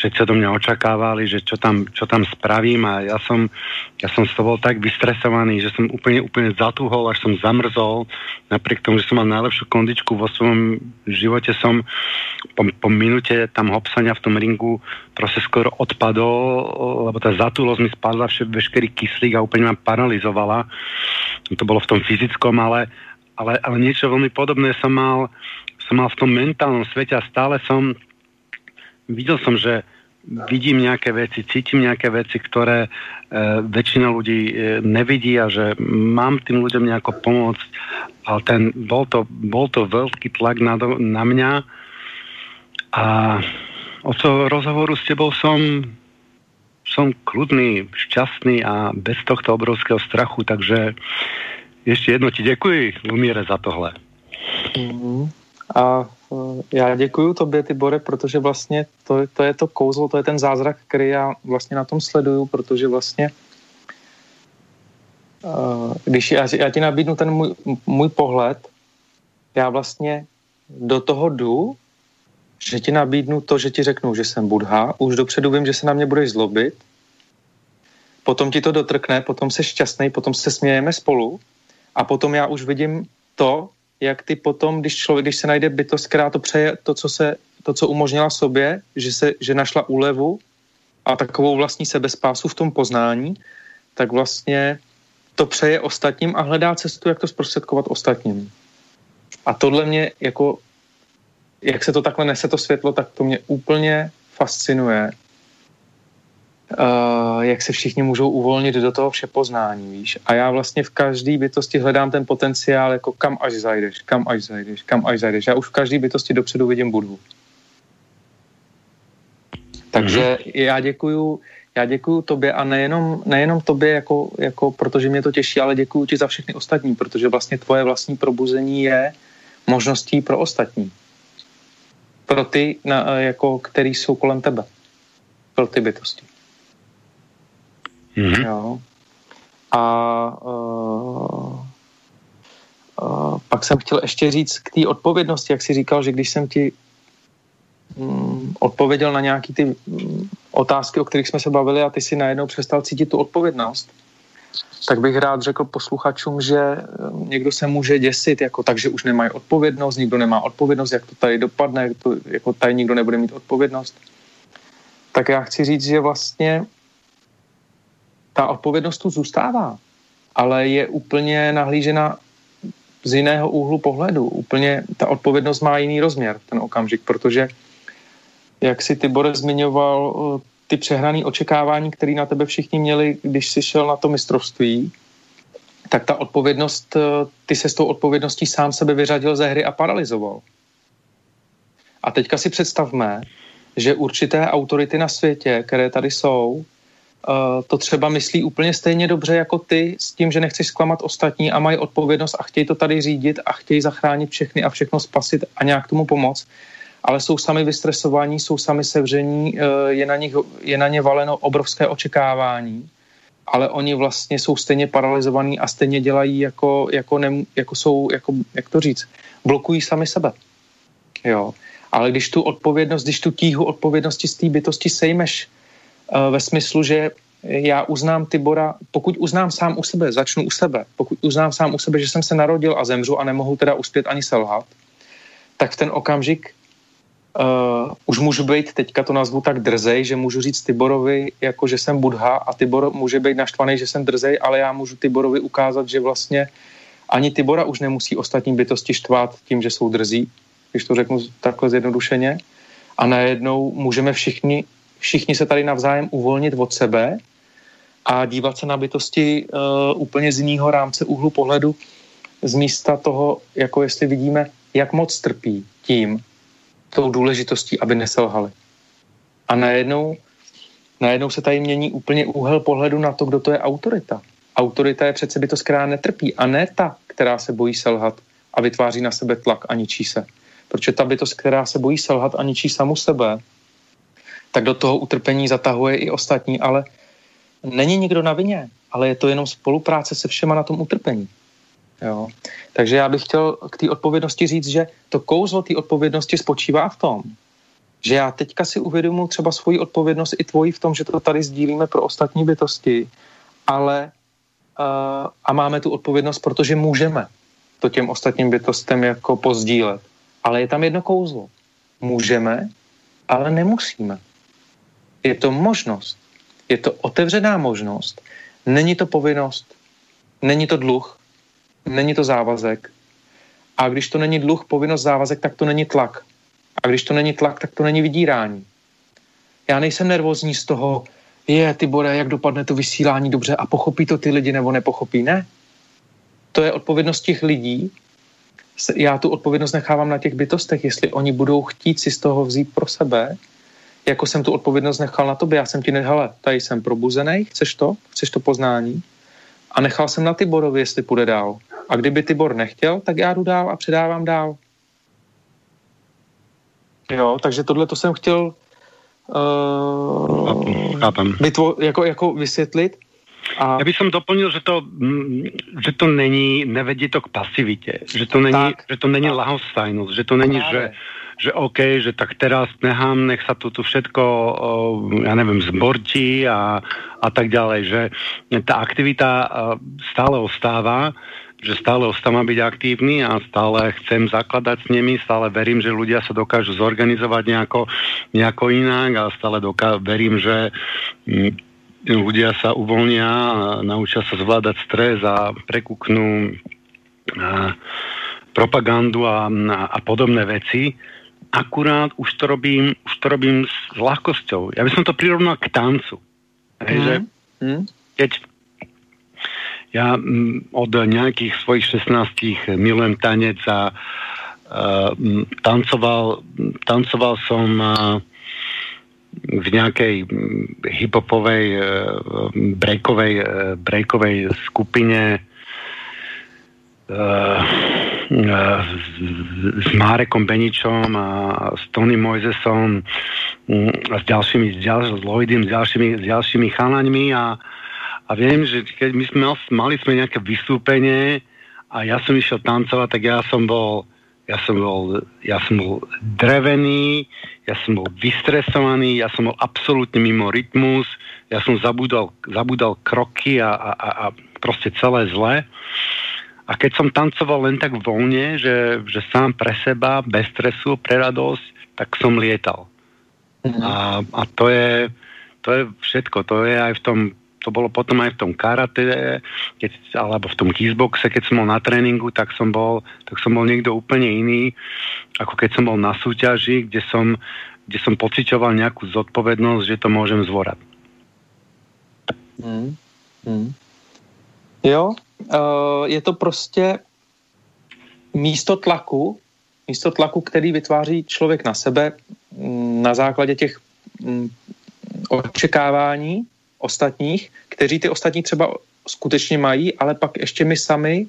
všetci do mňa očakávali, že čo tam, čo tam spravím a ja som, ja som z toho bol tak vystresovaný, že som úplne, úplne zatúhol, až som zamrzol. Napriek tomu, že som mal najlepšiu kondičku vo svojom živote, som po, po minúte tam hopsania v tom ringu proste skoro odpadol, lebo tá zatúlosť mi spadla vše, veškerý kyslík a úplne ma paralizovala. To bolo v tom fyzickom, ale, ale, ale niečo veľmi podobné som mal som mal v tom mentálnom svete a stále som, videl som, že vidím nejaké veci, cítim nejaké veci, ktoré e, väčšina ľudí e, nevidí a že mám tým ľuďom nejako pomôcť. Ale ten, bol, to, bol to veľký tlak na, na mňa a od toho rozhovoru s tebou som som kľudný, šťastný a bez tohto obrovského strachu, takže ešte jedno ti ďakujem, Lumiere, za tohle. Mm-hmm. A já děkuji tobě, Tibore, protože vlastně to, to je to kouzlo, to je ten zázrak, který já vlastně na tom sleduju, protože vlastně e, když já, já ti nabídnu ten můj, můj pohled, já vlastně do toho jdu, že ti nabídnu to, že ti řeknu, že jsem Budha, už dopředu vím, že se na mě budeš zlobit, potom ti to dotrkne, potom se šťastný, potom se smějeme spolu a potom já už vidím to, jak ty potom, když člověk, když se najde bytost, která to přeje, to, co se, to, co umožnila sobě, že se, že našla úlevu a takovou vlastní sebespásu v tom poznání, tak vlastně to přeje ostatním a hledá cestu, jak to zprostředkovat ostatním. A tohle mě jako, jak se to takhle nese to světlo, tak to mě úplně fascinuje uh, jak se všichni můžou uvolnit do toho vše poznání, víš. A já vlastně v každé bytosti hledám ten potenciál, jako kam až zajdeš, kam až zajdeš, kam až zajdeš. Já už v každé bytosti dopředu vidím Budhu. Takže mm-hmm. já děkuju, já děkuju tobě a nejenom, nejenom tobě, jako, jako, protože mě to těší, ale děkuju ti za všechny ostatní, protože vlastně tvoje vlastní probuzení je možností pro ostatní. Pro ty, na, jako, který jsou kolem tebe. Pro ty bytosti. Mm-hmm. Jo. A uh, uh, pak jsem chtěl ještě říct k té odpovědnosti, jak jsi říkal, že když jsem ti um, odpověděl na nějaký ty um, otázky, o kterých jsme se bavili a ty si najednou přestal cítit tu odpovědnost, tak bych rád řekl posluchačům, že někdo se může děsit, jako takže už nemají odpovědnost, nikdo nemá odpovědnost, jak to tady dopadne, jak to, jako tady nikdo nebude mít odpovědnost. Tak já chci říct, že vlastně ta odpovědnost tu zůstává, ale je úplně nahlížena z jiného úhlu pohledu. Úplně ta odpovědnost má jiný rozměr, ten okamžik, protože jak si Tibore zmiňoval, eh, ty přehrané očekávání, které na tebe všichni měli, když jsi šel na to mistrovství, tak ta odpovědnost, eh, ty se s tou odpovědností sám sebe vyřadil ze hry a paralizoval. A teďka si představme, že určité autority na světě, které tady jsou, to třeba myslí úplně stejně dobře jako ty s tím, že nechceš zklamat ostatní a mají odpovědnost a chtějí to tady řídit a chtějí zachránit všechny a všechno spasit a nějak tomu pomoct, ale jsou sami vystresovaní, jsou sami sevření, eh, je na, nich, je na ně valeno obrovské očekávání ale oni vlastně jsou stejně paralizovaní a stejně dělají jako, jako, ne, jako jsou, jako, jak to říct, blokují sami sebe. Jo. Ale když tu odpovědnost, když tu tíhu odpovědnosti z té bytosti sejmeš ve smyslu, že já uznám Tibora, pokud uznám sám u sebe, začnu u sebe, pokud uznám sám u sebe, že jsem se narodil a zemřu a nemohu teda uspět ani selhat, tak v ten okamžik uh, už můžu být, teďka to nazvu tak drzej, že můžu říct Tiborovi, jako že jsem Budha a Tibor může být naštvaný, že jsem drzej, ale já můžu Tiborovi ukázat, že vlastně ani Tibora už nemusí ostatní bytosti štvát tím, že jsou drzí, když to řeknu takhle zjednodušeně. A najednou můžeme všichni, všichni se tady navzájem uvolnit od sebe a dívat se na bytosti uh, úplně z jiného rámce úhlu pohledu, z místa toho, jako jestli vidíme, jak moc trpí tím, tou důležitostí, aby neselhali. A najednou, najednou se tady mění úplně úhel pohledu na to, kdo to je autorita. Autorita je přece bytost, která netrpí a ne ta, která se bojí selhat a vytváří na sebe tlak a ničí se. Protože ta bytost, která se bojí selhat a ničí samu sebe, tak do toho utrpení zatahuje i ostatní, ale není nikdo na vině, ale je to jenom spolupráce se všema na tom utrpení. Jo. Takže já bych chtěl k té odpovědnosti říct, že to kouzlo té odpovědnosti spočívá v tom, že já teďka si uvědomuji třeba svoji odpovědnost i tvoji v tom, že to tady sdílíme pro ostatní bytosti, ale uh, a máme tu odpovědnost, protože můžeme to těm ostatním bytostem jako pozdílet. Ale je tam jedno kouzlo. Můžeme, ale nemusíme. Je to možnost. Je to otevřená možnost. Není to povinnost. Není to dluh. Není to závazek. A když to není dluh, povinnost, závazek, tak to není tlak. A když to není tlak, tak to není vydírání. Já nejsem nervózní z toho, je, ty bore, jak dopadne to vysílání dobře a pochopí to ty lidi nebo nepochopí. Ne. To je odpovědnost těch lidí. Já tu odpovědnost nechávám na těch bytostech, jestli oni budou chtít si z toho vzít pro sebe, jako jsem tu odpovědnost nechal na tobě. Já jsem ti nechal, tady jsem probuzený, chceš to? Chceš to poznání? A nechal jsem na Tiborovi, jestli půjde dál. A kdyby Tibor nechtěl, tak já jdu dál a předávám dál. Jo, takže tohle to jsem chtěl uh, vytvo, jako, jako vysvětlit. A... Já bych doplnil, že to, mm, že to není, nevedí to k pasivitě, že to není, tak, že to není lahostajnost, že to není, že, že OK, že tak teraz nechám, nech sa tu, tu všetko, ja neviem, zbortí a, a tak ďalej, že tá aktivita stále ostáva, že stále ostávam byť aktívny a stále chcem zakladať s nimi, stále verím, že ľudia sa dokážu zorganizovať nejako, nejako inak a stále doká- verím, že mm, ľudia sa uvoľnia a naučia sa zvládať stres a prekúknú a, propagandu a, a, a podobné veci. Akurát už to robím, už to robím s ľahkosťou. Ja by som to prirovnal k tancu. Hej, mm. že mm. keď ja mm, od nejakých svojich 16 milujem tanec a uh, tancoval, tancoval som uh, v nejakej hiphopovej uh, breakovej, uh, breakovej skupine uh, s, Márekom Beničom a s Tony Moisesom a s ďalšími, s, ďal, s Lloydem, s ďalšími, s ďalšími chalaňmi a, a viem, že keď my sme mali sme nejaké vystúpenie a ja som išiel tancovať, tak ja som bol ja som bol, ja som bol drevený, ja som bol vystresovaný, ja som bol absolútne mimo rytmus, ja som zabudal, zabudal kroky a, a, a proste celé zle. A keď som tancoval len tak voľne, že, že sám pre seba, bez stresu, pre radosť, tak som lietal. Mm-hmm. A, a to, je, to je všetko. To je aj v tom to bolo potom aj v tom karate, keď, alebo v tom kickboxe, keď som bol na tréningu, tak som bol, tak som bol niekto úplne iný, ako keď som bol na súťaži, kde som, kde som pocitoval nejakú zodpovednosť, že to môžem zvorať. Hmm. Hmm. Jo, uh, je to prostě místo tlaku, místo tlaku, který vytváří člověk na sebe mm, na základě těch mm, očekávání, ostatních, kteří ty ostatní třeba skutečně mají, ale pak ještě my sami,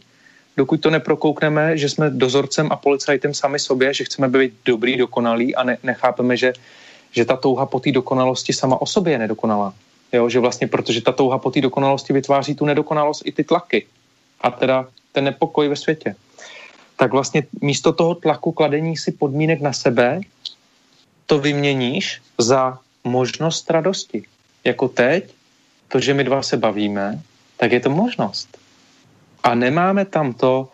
dokud to neprokoukneme, že jsme dozorcem a policajtem sami sobě, že chceme být dobrý, dokonalý a ne, nechápeme, že, že ta touha po té dokonalosti sama o sobě je nedokonalá. Jo, že vlastně, protože ta touha po té dokonalosti vytváří tu nedokonalost i ty tlaky. A teda ten nepokoj ve světě. Tak vlastně místo toho tlaku kladení si podmínek na sebe, to vyměníš za možnost radosti. Jako teď, to, že my dva se bavíme, tak je to možnost. A nemáme tam to,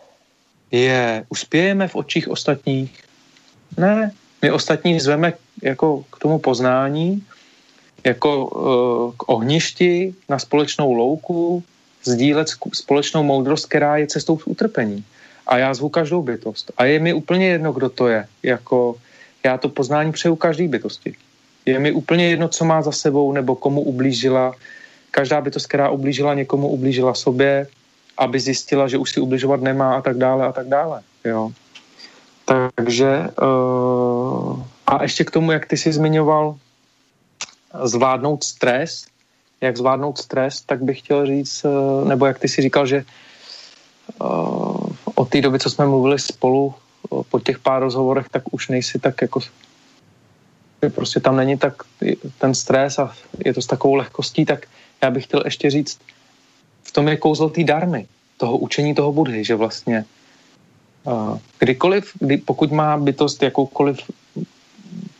je, uspějeme v očích ostatních. Ne, my ostatní zveme jako k tomu poznání, jako uh, k ohništi na společnou louku, sdílet společnou moudrost, která je cestou v utrpení. A já zvu každou bytost. A je mi úplně jedno, kdo to je. Jako, já to poznání přeju každý bytosti. Je mi úplně jedno, co má za sebou nebo komu ublížila. Každá bytost, která ublížila někomu, ublížila sobě, aby zjistila, že už si ubližovat nemá a tak dále a tak dále. Jo. Takže uh, a ještě k tomu, jak ty jsi zmiňoval zvládnout stres, jak zvládnout stres, tak bych chtěl říct, uh, nebo jak ty si říkal, že uh, od té doby, co jsme mluvili spolu uh, po těch pár rozhovorech, tak už nejsi tak jako prostě tam není tak ten stres a je to s takovou lehkostí, tak já bych chtěl ještě říct, v tom je kouzlo té darmy, toho učení toho Budhy, že vlastně kdykoliv, kdy, pokud má bytost jakoukoliv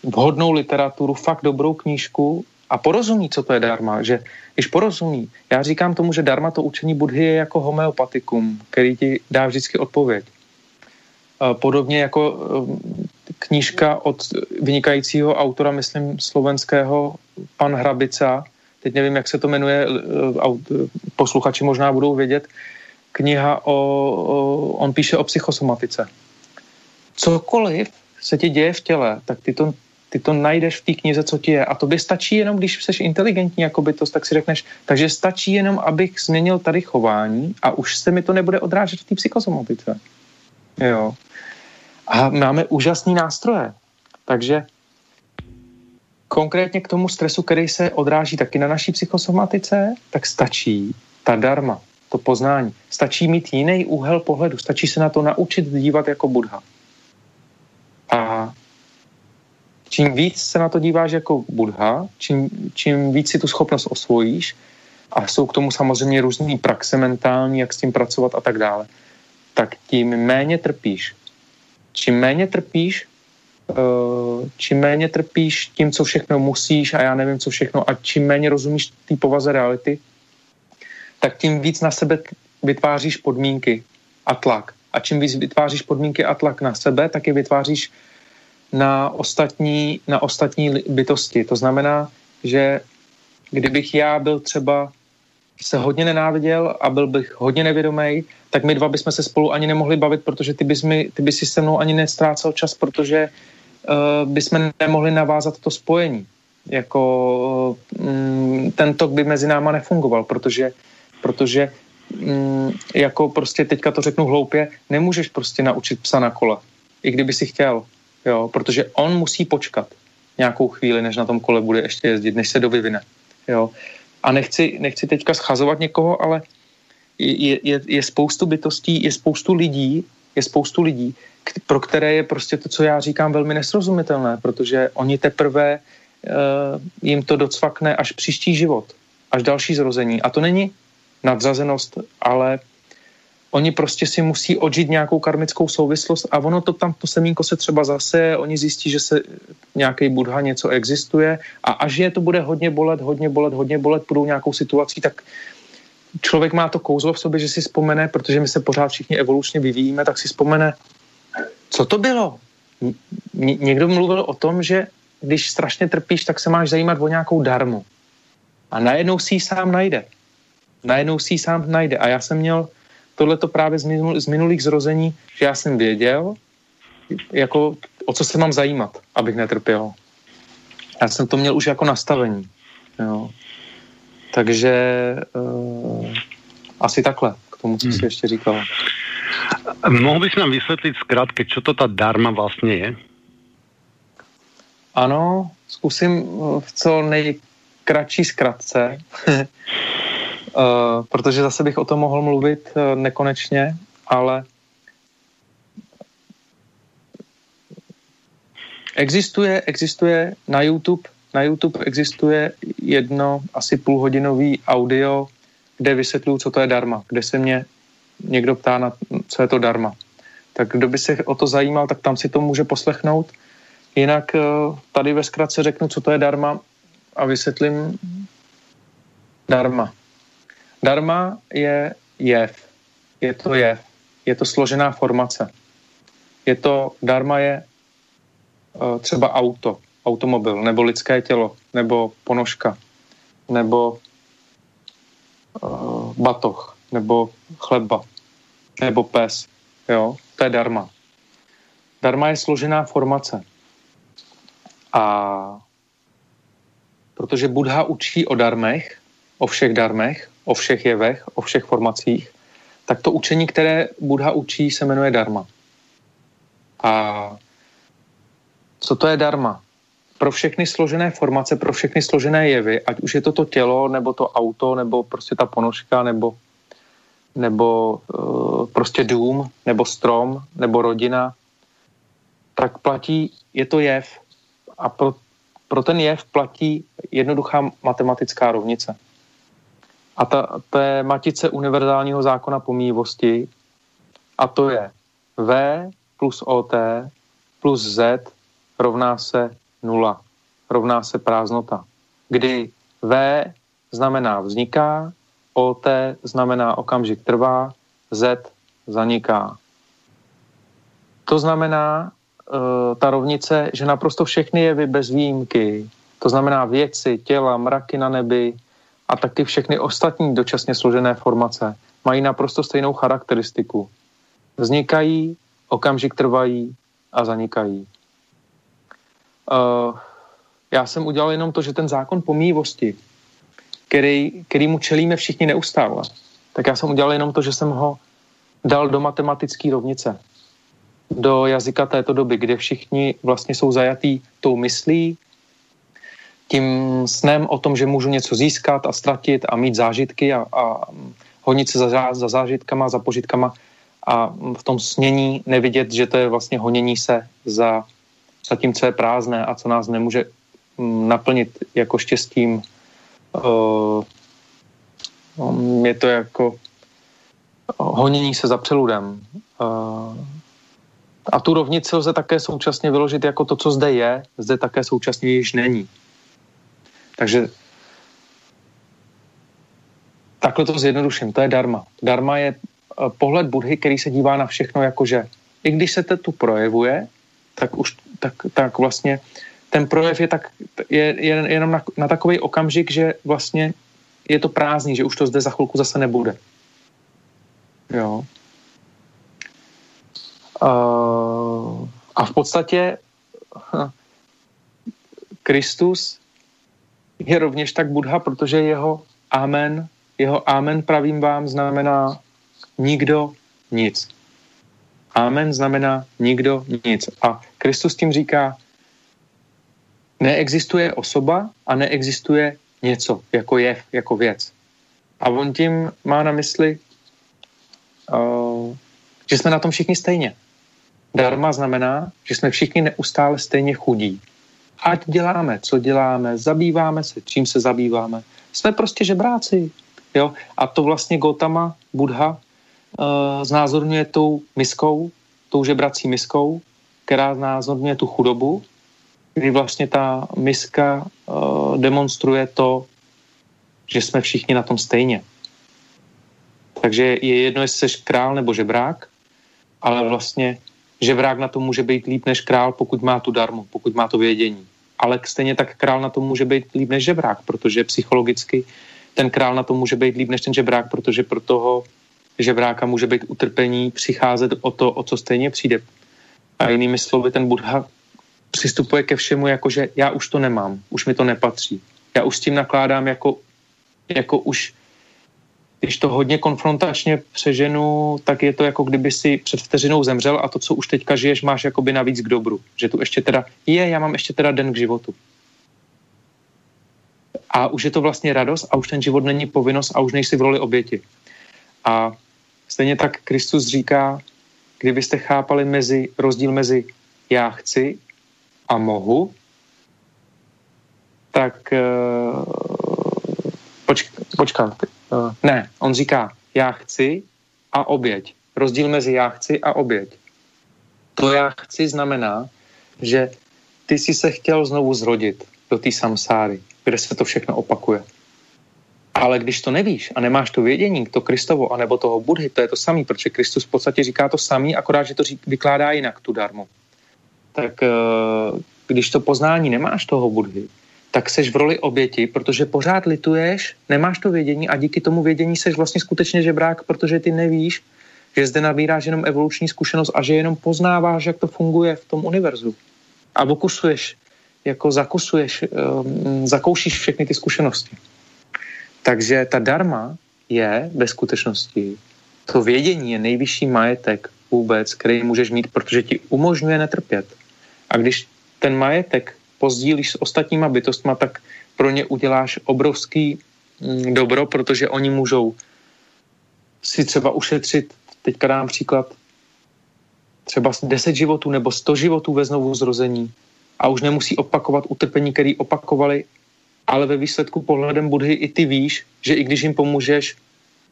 vhodnou literaturu, fakt dobrou knížku a porozumí, co to je darma, že když porozumí, já říkám tomu, že darma to učení Budhy je jako homeopatikum, který ti dá vždycky odpověď. Podobně jako knížka od vynikajícího autora, myslím, slovenského, pan Hrabica, teď nevím, jak se to jmenuje, posluchači možná budou vědět, kniha o, o on píše o psychosomatice. Cokoliv se ti děje v těle, tak ty to, ty to najdeš v té knize, co ti je. A to by stačí jenom, když jsi inteligentní jako bytost, tak si řekneš, takže stačí jenom, abych změnil tady chování a už se mi to nebude odrážet v té psychosomatice. Jo. A máme úžasný nástroje. Takže konkrétně k tomu stresu, který se odráží taky na naší psychosomatice, tak stačí ta darma, to poznání. Stačí mít jiný úhel pohledu, stačí se na to naučit dívat jako Budha. A čím víc se na to díváš jako Budha, čím, čím víc si tu schopnost osvojíš, a jsou k tomu samozřejmě různý praxe mentální, jak s tím pracovat a tak dále, tak tím méně trpíš. Čím méně trpíš, eh, čím méně trpíš tím, co všechno musíš a já nevím, co všechno, a čím méně rozumíš té povaze reality, tak tím víc na sebe vytváříš podmínky a tlak. A čím víc vytváříš podmínky a tlak na sebe, tak je vytváříš na ostatní, na ostatní bytosti. To znamená, že kdybych já byl třeba se hodně nenáviděl a byl bych hodně nevědomý, tak my dva bychom se spolu ani nemohli bavit, protože ty bys, mi, ty bys si se mnou ani nestrácel čas, protože uh, bychom nemohli navázat to spojení. Jako uh, ten tok by mezi náma nefungoval, protože, protože um, jako prostě teďka to řeknu hloupě, nemůžeš prostě naučit psa na kole, i kdyby si chtěl, jo, protože on musí počkat nějakou chvíli, než na tom kole bude ještě jezdit, než se dovyvine, jo. A nechci, nechci teďka schazovat někoho, ale je, je, je spoustu bytostí, je spoustu lidí, je spoustu lidí, pro které je prostě to, co já říkám, velmi nesrozumitelné, protože oni teprve uh, jim to docvakne až příští život, až další zrození. A to není nadřazenost, ale oni prostě si musí odžít nějakou karmickou souvislost a ono to tam, to semínko se třeba zase, oni zjistí, že se nějaký budha něco existuje a až je to bude hodně bolet, hodně bolet, hodně bolet, budou nějakou situací, tak člověk má to kouzlo v sobě, že si vzpomene, protože my se pořád všichni evolučně vyvíjíme, tak si vzpomene, co to bylo? Ně- někdo mluvil o tom, že když strašně trpíš, tak se máš zajímat o nějakou darmu. A najednou si ji sám najde. Najednou si ji sám najde. A já jsem měl tohleto právě z, minul, z minulých zrození, že já jsem věděl, jako, o co se mám zajímat, abych netrpěl. Já jsem to měl už jako nastavení. Jo. Takže uh, asi takhle, k tomu, co hmm. jsi ještě říkal. Mohl bys nám vysvětlit zkrátke, co to ta darma vlastně je? Ano, zkusím v co nejkratší zkratce. Uh, protože zase bych o tom mohl mluvit uh, nekonečně, ale existuje, existuje na YouTube na YouTube existuje jedno asi půlhodinový audio, kde vysvětluju, co to je darma, kde se mě někdo ptá, na, co je to darma. Tak kdo by se o to zajímal, tak tam si to může poslechnout. Jinak eh, tady ve zkratce řeknu, co to je darma a vysvětlím darma. Darma je jev. Je to jev. Je to složená formace. Je to, darma je uh, třeba auto, automobil, nebo lidské tělo, nebo ponožka, nebo uh, batoh, nebo chleba, nebo pes. Jo, to je darma. Darma je složená formace. A protože Buddha učí o darmech, o všech darmech, o všech jevech, o všech formacích, tak to učení, které Buddha učí, se jmenuje darma. A co to je darma? Pro všechny složené formace, pro všechny složené jevy, ať už je to to tělo, nebo to auto, nebo prostě ta ponožka, nebo, nebo uh, prostě dům, nebo strom, nebo rodina, tak platí, je to jev. A pro, pro ten jev platí jednoduchá matematická rovnice. A ta, to je matice univerzálního zákona pomíjivosti a to je V plus OT plus Z rovná se nula, rovná se prázdnota, kdy V znamená vzniká, OT znamená okamžik trvá, Z zaniká. To znamená, uh, ta rovnice, že naprosto všechny jevy bez výjimky, to znamená věci, těla, mraky na nebi, a taky všechny ostatní dočasně složené formace mají naprosto stejnou charakteristiku. Vznikají, okamžik trvají a zanikají. Uh, já jsem udělal jenom to, že ten zákon pomíjivosti, který, který mu čelíme všichni neustále, tak já jsem udělal jenom to, že jsem ho dal do matematické rovnice, do jazyka této doby, kde všichni vlastně jsou zajatý tou myslí, tím snem o tom, že můžu něco získat a ztratit a mít zážitky a, a honit se za, za zážitkama, za požitkama a v tom snění nevidět, že to je vlastně honění se za, za tím, co je prázdné a co nás nemůže mm, naplnit jako štěstím. Uh, je to jako honění se za přeludem. Uh, a tu rovnici lze také současně vyložit jako to, co zde je, zde také současně již není. Takže takhle to zjednoduším, to je darma. Darma je eh, pohled Budhy, který se dívá na všechno jakože i když se to tu projevuje, tak už tak, tak vlastně ten projev je, tak, je, je jenom na, na takový okamžik, že vlastně je to prázdný, že už to zde za chvilku zase nebude. Jo. Uh, a v podstatě Kristus je rovněž tak Buddha, protože jeho amen, jeho amen pravím vám znamená nikdo nic. Amen znamená nikdo nic. A Kristus tím říká, neexistuje osoba a neexistuje něco, jako jev, jako věc. A on tím má na mysli, uh, že jsme na tom všichni stejně. Dharma znamená, že jsme všichni neustále stejně chudí ať děláme, co děláme, zabýváme se, čím se zabýváme. Jsme prostě žebráci. Jo? A to vlastně Gotama, Buddha, uh, znázorňuje tou miskou, tou žebrací miskou, která znázorňuje tu chudobu, kdy vlastně ta miska uh, demonstruje to, že jsme všichni na tom stejně. Takže je jedno, jestli jsi král nebo žebrák, ale vlastně žebrák na to může být líp než král, pokud má tu darmu, pokud má to vědění. Ale stejně tak král na to může být líp než žebrák, protože psychologicky ten král na to může být líp než ten žebrák, protože pro toho žebráka může být utrpení přicházet o to, o co stejně přijde. A jinými slovy, ten Buddha přistupuje ke všemu jako, že já už to nemám, už mi to nepatří. Já už s tím nakládám jako, jako už když to hodně konfrontačně přeženu, tak je to jako kdyby si před vteřinou zemřel a to, co už teďka žiješ, máš jakoby navíc k dobru. Že tu ještě teda, je, já mám ještě teda den k životu. A už je to vlastně radost a už ten život není povinnost a už nejsi v roli oběti. A stejně tak Kristus říká, kdybyste chápali mezi, rozdíl mezi já chci a mohu, tak uh, poč, počkat, uh, ne, on říká, já chci a oběť. Rozdíl mezi já chci a oběť. To já chci znamená, že ty si se chtěl znovu zrodit do té samsáry, kde se to všechno opakuje. Ale když to nevíš a nemáš to vědění, to Kristovo, anebo toho Budhy, to je to samý, protože Kristus v podstatě říká to samý, akorát, že to řík, vykládá jinak tu darmu. Tak eh, když to poznání nemáš toho Budhy, tak seš v roli oběti, protože pořád lituješ, nemáš to vědění a díky tomu vědění seš vlastně skutečně žebrák, protože ty nevíš, že zde nabíráš jenom evoluční zkušenost a že jenom poznáváš, jak to funguje v tom univerzu. A okusuješ, jako zakusuješ, um, zakoušíš všechny ty zkušenosti. Takže ta darma je ve skutečnosti, to vědění je nejvyšší majetek vůbec, který můžeš mít, protože ti umožňuje netrpět. A když ten majetek pozdílíš s ostatníma bytostma, tak pro ně uděláš obrovský mm, dobro, protože oni můžou si třeba ušetřit, teďka dám příklad, třeba 10 životů nebo 100 životů ve znovu zrození a už nemusí opakovat utrpení, který opakovali, ale ve výsledku pohledem Budhy i ty víš, že i když jim pomůžeš,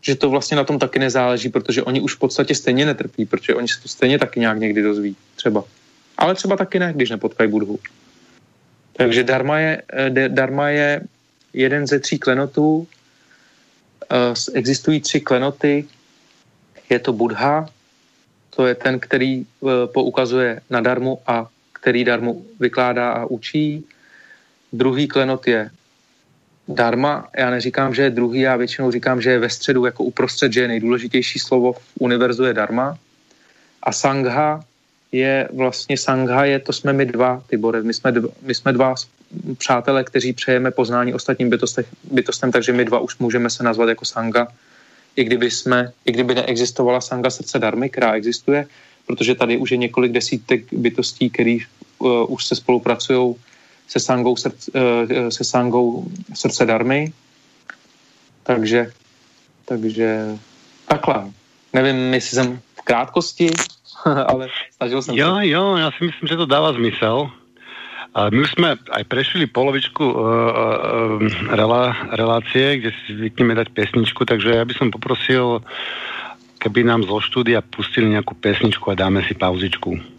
že to vlastně na tom taky nezáleží, protože oni už v podstatě stejně netrpí, protože oni se to stejně taky nějak někdy dozví, třeba. Ale třeba taky ne, když nepotkají Budhu. Takže darma je, eh, darma je jeden ze tří klenotů. Eh, existují tři klenoty. Je to Buddha, to je ten, který eh, poukazuje na darmu a který darmu vykládá a učí. Druhý klenot je Dharma, já neříkám, že je druhý, já většinou říkám, že je ve středu jako uprostřed, že je nejdůležitější slovo v univerzu je Dharma. A Sangha je vlastně Sangha, je, to jsme my dva, Tibore, my jsme dva, my jsme dva přátelé, kteří přejeme poznání ostatním bytostem, takže my dva už můžeme se nazvat jako Sangha, i kdyby jsme, i kdyby neexistovala Sangha srdce Darmy, která existuje, protože tady už je několik desítek bytostí, který uh, už se spolupracují se Sangou, srdce, uh, se Sangou srdce Darmy. Takže, takže takhle. Nevím, jestli jsem v krátkosti ale snažil jsem jo, se. Jo, já si myslím, že to dává zmysel. A my už jsme aj prešli polovičku uh, uh, rela, relácie, kde si zvykneme dať pesničku, takže ja by som poprosil, keby nám zo štúdia pustili nejakú pesničku a dáme si pauzičku.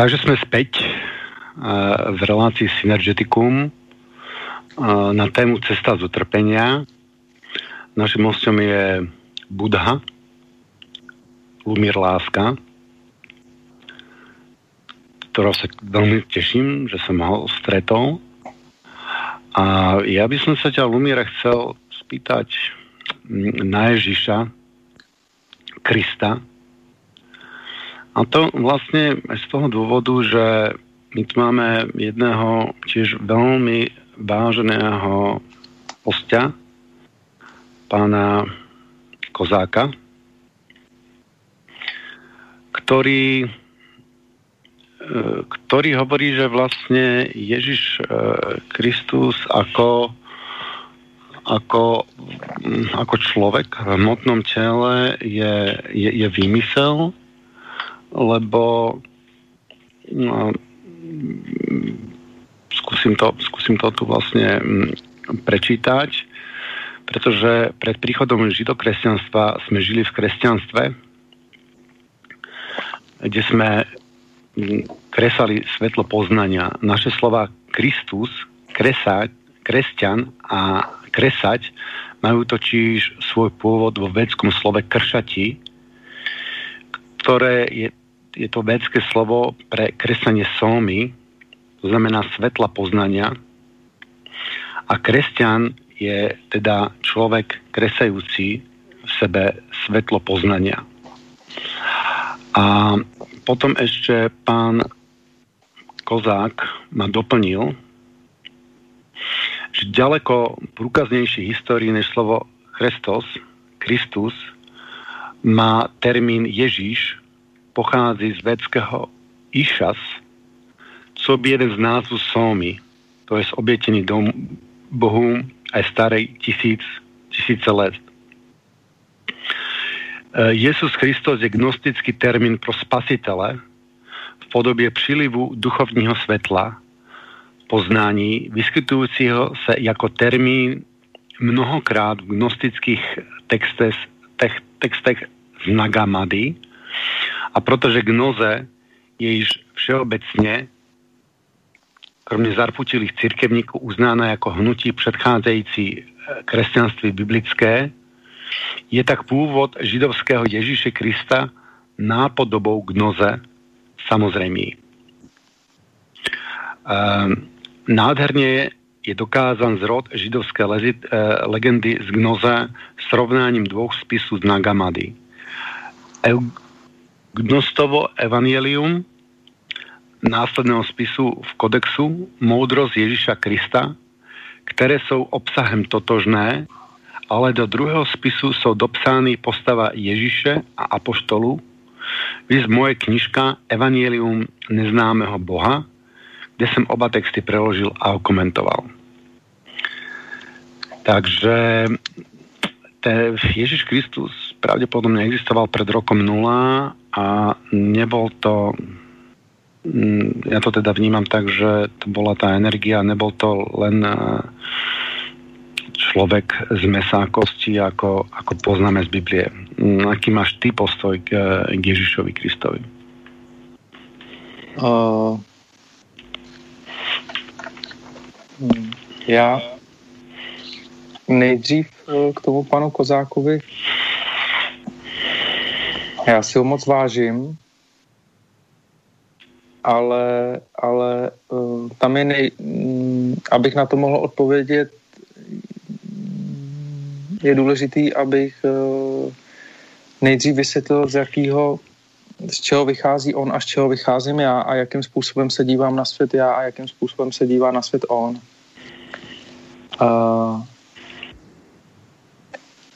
Takže sme späť uh, v relácii Synergeticum uh, na tému Cesta z utrpenia. Našim hostom je Budha, Lumír Láska, ktorého sa veľmi teším, že som ho stretol. A ja by som sa ťa, Lumíra, chcel spýtať na Ježiša, Krista. A to vlastne z toho dôvodu, že my tu máme jedného tiež veľmi váženého postia, pána Kozáka, ktorý ktorý hovorí, že vlastne Ježiš e, Kristus ako, ako, ako človek v hmotnom tele je, je, je vymysel, lebo no, skúsim, to, skúsim to tu vlastne prečítať, pretože pred príchodom židokresťanstva sme žili v kresťanstve, kde sme kresali svetlo poznania. Naše slova Kristus, kresať, kresťan a kresať majú totiž svoj pôvod vo vedskom slove kršati, ktoré je, je to vedské slovo pre kresanie sómy, to znamená svetla poznania. A kresťan je teda človek kresajúci v sebe svetlo poznania. A potom ešte pán Kozák ma doplnil, že ďaleko prúkaznejší histórii než slovo Christos, Kristus, má termín Ježíš, pochází z vedského Išas, co by jeden z názvu Sómy, to je obietený dom Bohu aj starej tisíc, tisíce let. Eh, Jezus Kristus je gnostický termín pro spasitele v podobě přílivu duchovního světla, poznání, vyskytujícího se jako termín mnohokrát v gnostických textech, tech, textech z Nagamady a protože gnoze je již všeobecně kromě zarputilých církevníků uznána jako hnutí předcházející eh, křesťanství biblické, je tak původ židovského Ježíše Krista nápodobou gnoze samozřejmý. Ehm, nádherně je dokázan zrod židovské lezit, e, legendy z gnoze srovnáním dvou spisů z Nagamady. Gnostovo evangelium následného spisu v kodexu Moudrost Ježíša Krista, které jsou obsahem totožné, ale do druhého spisu jsou dopsány postava Ježíše a Apoštolu, Vys moje knižka Evangelium neznámého Boha, kde jsem oba texty preložil a okomentoval. Takže te, Ježiš Kristus pravdepodobne existoval pred rokom nula a nebol to mm, ja to teda vnímam tak, že to bola tá energia, nebol to len človek z mesa a kosti, ako, ako poznáme z Biblie. Mm, aký máš ty postoj k, k Ježišovi Kristovi? Uh, já nejdřív eh, k tomu panu Kozákovi. Já si ho moc vážím, ale, ale uh, tam je nej, um, abych na to mohl odpovědět, je důležitý, abych eh, nejdřív vysvětlil, z jakého, z čeho vychází on a z čeho vycházím já a jakým způsobem se dívám na svět já a jakým způsobem se dívá na svět on. Uh,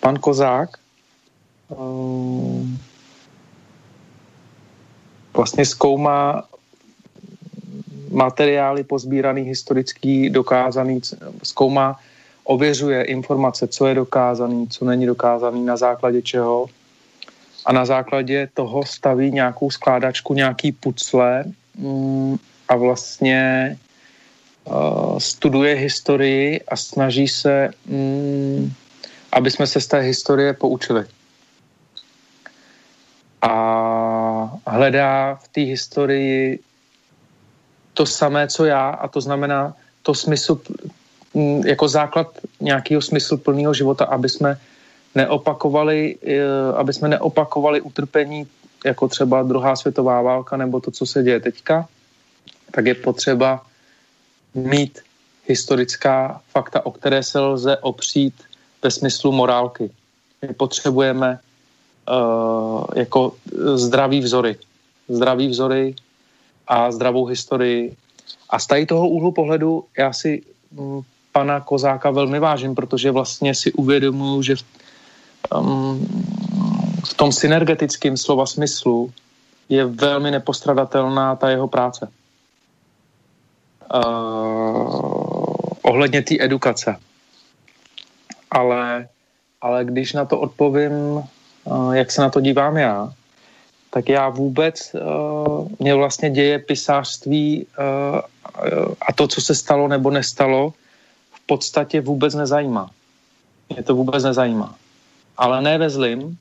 pan Kozák uh, vlastně zkoumá materiály pozbíraný, historický, dokázaný, zkoumá ověřuje informace, co je dokázaný, co není dokázaný, na základě čeho. A na základě toho staví nějakou skládačku, nějaký pucle mm, a vlastně uh, studuje historii a snaží se, mm, aby jsme se z té historie poučili. A hledá v té historii to samé, co já a to znamená to smysl, mm, jako základ nějakého smyslu plného života, aby jsme neopakovali, eh, aby jsme neopakovali utrpení jako třeba druhá světová válka nebo to, co se děje teďka, tak je potřeba mít historická fakta, o které se lze opřít ve smyslu morálky. My potřebujeme uh, jako zdravý vzory. Zdravý vzory a zdravou historii. A z tady toho úhlu pohledu já si um, pana Kozáka velmi vážím, protože vlastně si uvědomuju, že v, um, v tom synergetickém slova smyslu je velmi nepostradatelná ta jeho práce. Uh, ohledně té edukace. Ale, ale když na to odpovím, uh, jak se na to dívám já, tak já vůbec, uh, mě vlastně děje pisářství uh, a to, co se stalo nebo nestalo, v podstatě vůbec nezajímá. Mě to vůbec nezajímá. Ale ne ve zlým.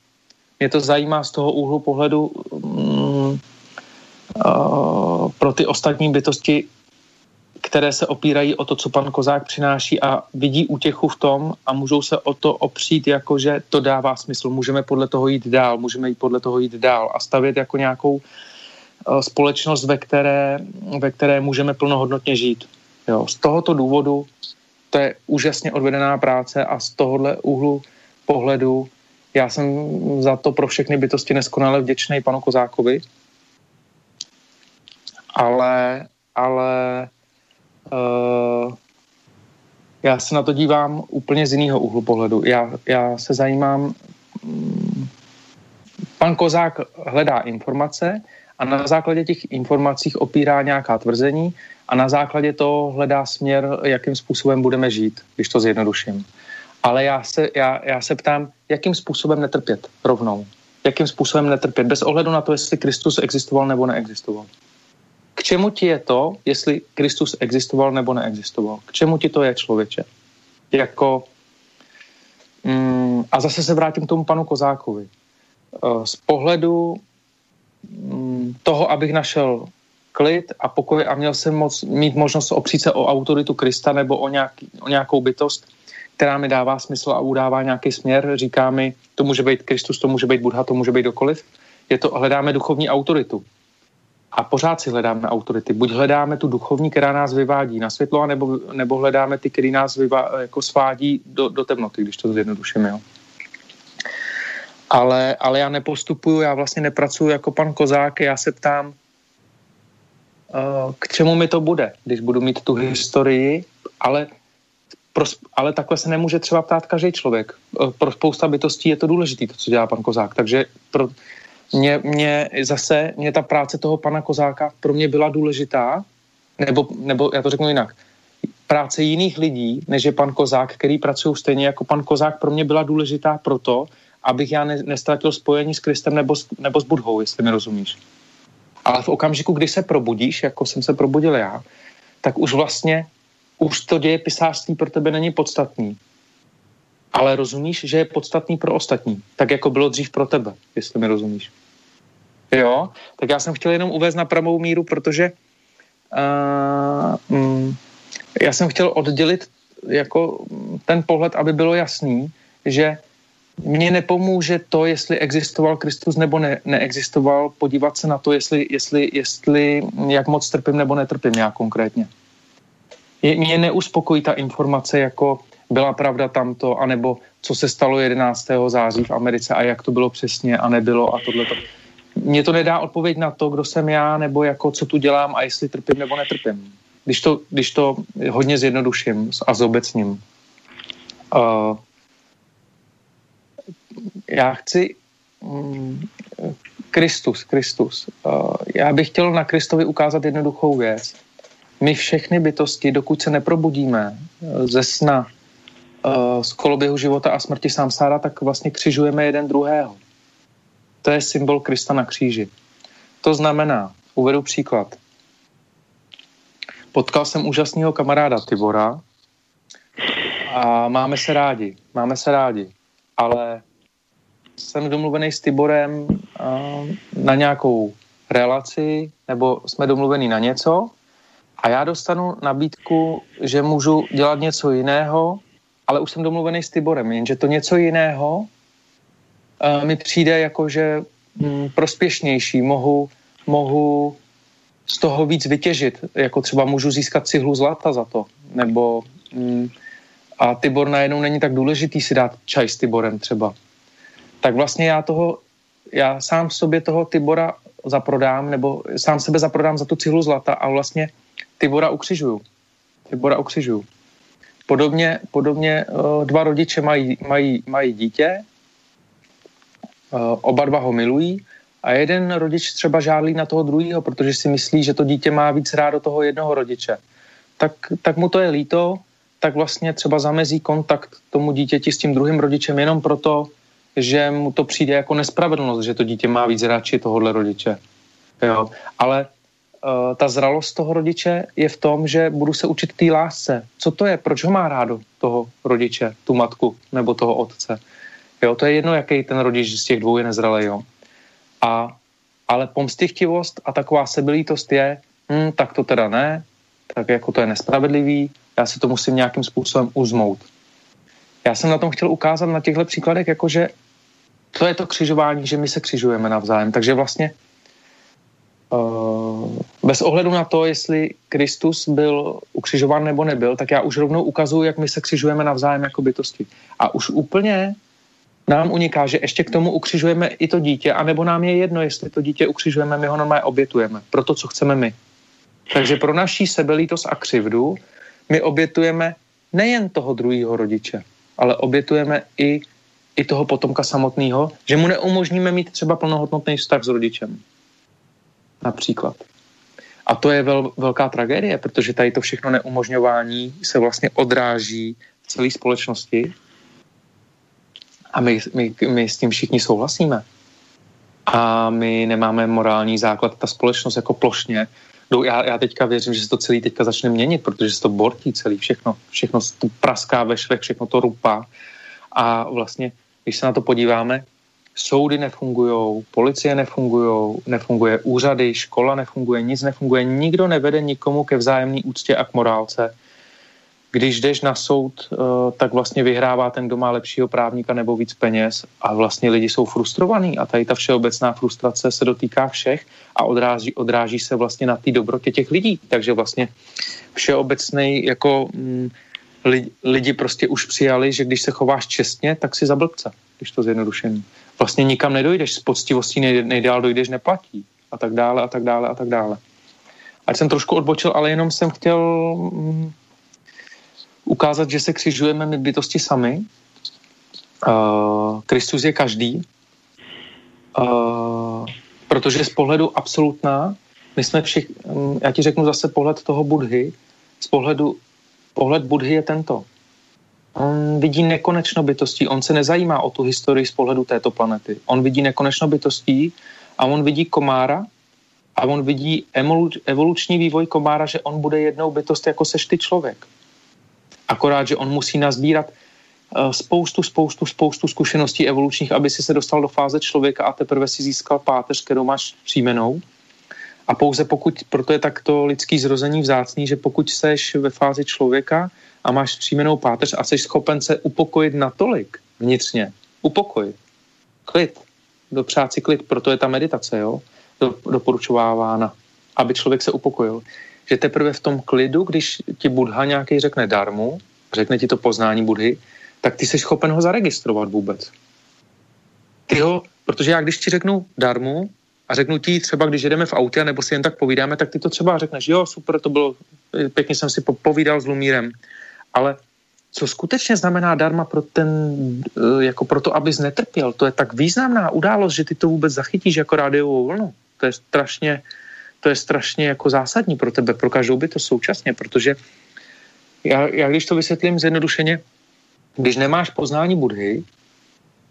Mě to zajímá z toho úhlu pohledu um, uh, pro ty ostatní bytosti, které se opírají o to, co pan Kozák přináší a vidí útěchu v tom a můžou se o to opřít, jako že to dává smysl. Můžeme podle toho jít dál, můžeme jít podle toho jít dál a stavět jako nějakou uh, společnost, ve které, ve které můžeme plnohodnotně žít. Jo, z tohoto důvodu to je úžasně odvedená práce a z tohohle úhlu pohledu já jsem za to pro všechny bytosti neskonale vděčný panu Kozákovi, ale, ale uh, já se na to dívám úplně z jiného úhlu pohledu. Já, já se zajímám, um, pan Kozák hledá informace a na základě těch informací opírá nějaká tvrzení a na základě toho hledá směr, jakým způsobem budeme žít, když to zjednoduším. Ale já se, já, já se ptám, jakým způsobem netrpět rovnou. Jakým způsobem netrpět, bez ohledu na to, jestli Kristus existoval nebo neexistoval. K čemu ti je to, jestli Kristus existoval nebo neexistoval? K čemu ti to je, člověče? Jako, mm, a zase se vrátím k tomu panu Kozákovi. Eh, z pohledu mm, toho, abych našel klid a pokoj a měl jsem moc, mít možnost opřít se o autoritu Krista nebo o, nějaký, o nějakou bytost, která mi dává smysl a udává nějaký směr, říká mi, to může být Kristus, to může být Buddha, to může být dokoliv. Je to, hledáme duchovní autoritu. A pořád si hledáme autority. Buď hledáme tu duchovní, která nás vyvádí na světlo, anebo, nebo hledáme ty, který nás vyvá, jako svádí do, do temnoty, když to zjednoduším. Jo. Ale, ale já nepostupuju, já vlastně nepracuju jako pan Kozák, já se ptám, uh, k čemu mi to bude, když budu mít tu historii, ale ale takhle se nemůže třeba ptát každý člověk. Eh, pro spousta bytostí je to důležité, to, co dělá pan Kozák. Takže pro, mě, mě zase, mě ta práce toho pana Kozáka pro mě byla důležitá, nebo, nebo já to řeknu jinak, práce jiných lidí, než je pan Kozák, který pracují stejně jako pan Kozák, pro mě byla důležitá proto, abych já ne, nestratil spojení s Kristem nebo, nebo s Budhou, jestli mi rozumíš. Ale v okamžiku, kdy se probudíš, jako jsem se probudil já, tak už vlastně už to děje pisářství pro tebe není podstatný. Ale rozumíš, že je podstatný pro ostatní. Tak jako bylo dřív pro tebe, jestli mi rozumíš. Jo, tak já jsem chtěl jenom uvést na pravou míru, protože uh, mm, já jsem chtěl oddělit jako ten pohled, aby bylo jasný, že mně nepomůže to, jestli existoval Kristus nebo ne, neexistoval, podívat se na to, jestli, jestli, jestli jak moc trpím nebo netrpím já konkrétně je, mě neuspokojí ta informace, jako byla pravda tamto, anebo co se stalo 11. září v Americe a jak to bylo přesně a nebylo a tohle. Mně to nedá odpověď na to, kdo jsem já, nebo jako co tu dělám a jestli trpím nebo netrpím. Když to, když to hodně zjednoduším a zobecním. Uh, já chci um, Kristus, Kristus. Uh, já bych chtěl na Kristovi ukázat jednoduchou věc my všechny bytosti, dokud se neprobudíme eh, ze sna, z koloběhu života a smrti samsára, tak vlastně křižujeme jeden druhého. To je symbol Krista na kříži. To znamená, uvedu příklad. Potkal jsem úžasného kamaráda Tibora a máme se rádi, máme se rádi, ale jsem domluvený s Tiborem eh, na nějakou relaci, nebo jsme domluvení na něco a já dostanu nabídku, že můžu dělat něco jiného, ale už jsem domluvený s Tiborem, jenže to něco jiného uh, mi přijde jako, že mm, prospěšnější, mohu, mohu z toho víc vytěžit, jako třeba můžu získat cihlu zlata za to, nebo mm, a Tibor najednou není tak důležitý si dát čaj s Tiborem třeba. Tak vlastně já toho, já sám sobě toho Tibora zaprodám, nebo sám sebe zaprodám za tu cihlu zlata a vlastně Tibora ukřižuju. Tibora ukřižuju. Podobně, podobně uh, dva rodiče mají, mají, mají dítě, uh, oba dva ho milují a jeden rodič třeba žádlí na toho druhého, protože si myslí, že to dítě má víc rád do toho jednoho rodiče. Tak, tak mu to je líto, tak vlastně třeba zamezí kontakt tomu dítěti s tím druhým rodičem jenom proto, že mu to přijde jako nespravedlnost, že to dítě má víc radši tohohle rodiče. Jo. Ale uh, ta zralost toho rodiče je v tom, že budu se učit té lásce. Co to je? Proč ho má rádo toho rodiče, tu matku nebo toho otce? Jo, to je jedno, jaký ten rodič z těch dvou je nezralý. Jo. A, ale pomstichtivost a taková sebelítost je, hm, tak to teda ne, tak jako to je nespravedlivý, já si to musím nějakým způsobem uzmout. Já jsem na tom chtěl ukázat na těchto příkladech, jakože to je to křižování, že my se křižujeme navzájem. Takže vlastně uh, bez ohledu na to, jestli Kristus byl ukřižován nebo nebyl, tak já už rovnou ukazuju, jak my se křižujeme navzájem jako bytosti. A už úplně nám uniká, že ještě k tomu ukřižujeme i to dítě, anebo nám je jedno, jestli to dítě ukřižujeme, my ho normálně obětujeme pro to, co chceme my. Takže pro naší sebelítost a křivdu my obětujeme nejen toho druhého rodiče, ale obětujeme i, i toho potomka samotného, že mu neumožníme mít třeba plnohodnotný vztah s rodičem. Například. A to je vel, velká tragédie, protože tady to všechno neumožňování se vlastně odráží v celé společnosti a my, my, my s tím všichni souhlasíme. A my nemáme morální základ, ta společnost jako plošně no já, já teďka věřím, že se to celý teďka začne měnit, protože se to bortí celý, všechno, všechno praská ve švech, všechno to rupá. A vlastně, když se na to podíváme, soudy nefungují, policie nefungují, nefunguje úřady, škola nefunguje, nic nefunguje, nikdo nevede nikomu ke vzájemné úctě a k morálce když jdeš na soud, eh, tak vlastně vyhrává ten, kdo má lepšího právníka nebo víc peněz a vlastně lidi jsou frustrovaní a tady ta všeobecná frustrace se dotýká všech a odráží, odráží se vlastně na té dobrotě těch lidí. Takže vlastně všeobecný jako mm, lidi, lidi prostě už přijali, že když se chováš čestně, tak si za blbce, když to zjednodušení. Vlastně nikam nedojdeš, s poctivostí nej, nejdál dojdeš, neplatí a tak dále a tak dále a tak dále. Ať jsem trošku odbočil, ale jenom jsem chtěl mm, ukázat, že se křižujeme my bytosti sami. Uh, Kristus je každý. Uh, protože z pohledu absolutná, my jsme všich, um, já ti řeknu zase pohled toho Budhy, z pohledu, pohled Budhy je tento. On vidí nekonečno bytostí, on se nezajímá o tu historii z pohledu této planety. On vidí nekonečno bytostí a on vidí komára a on vidí evoluční vývoj komára, že on bude jednou bytost jako seš ty člověk. Akorát, že on musí nazbírat eh, spoustu, spoustu, spoustu zkušeností evolučních, aby si se dostal do fáze člověka a teprve si získal páteř, kterou máš příjmenou. A pouze pokud, proto je takto lidský zrození vzácný, že pokud seš ve fázi člověka a máš příjmenou páteř a jsi schopen se upokojit natolik vnitřně, upokojit, klid, dopřát si klid, proto je ta meditace, jo, do, doporučovávána, aby člověk se upokojil. Že teprve v tom klidu, když ti Budha nějaký řekne darmu, řekne ti to poznání Budhy, tak ty jsi schopen ho zaregistrovat vůbec. Ty ho, protože já když ti řeknu darmu a řeknu ti třeba, když jedeme v autě, nebo si jen tak povídáme, tak ty to třeba řekneš, jo, super, to bylo, pěkně jsem si povídal s Lumírem, ale co skutečně znamená darma pro ten, eh, jako pro to, abys netrpěl, to je tak významná událost, že ty to vůbec zachytíš jako rádiovou vlnu. To je strašně, to je strašně jako zásadní pro tebe, pro každou by to současně, protože já, já když to vysvětlím zjednodušeně, když nemáš poznání Budhy,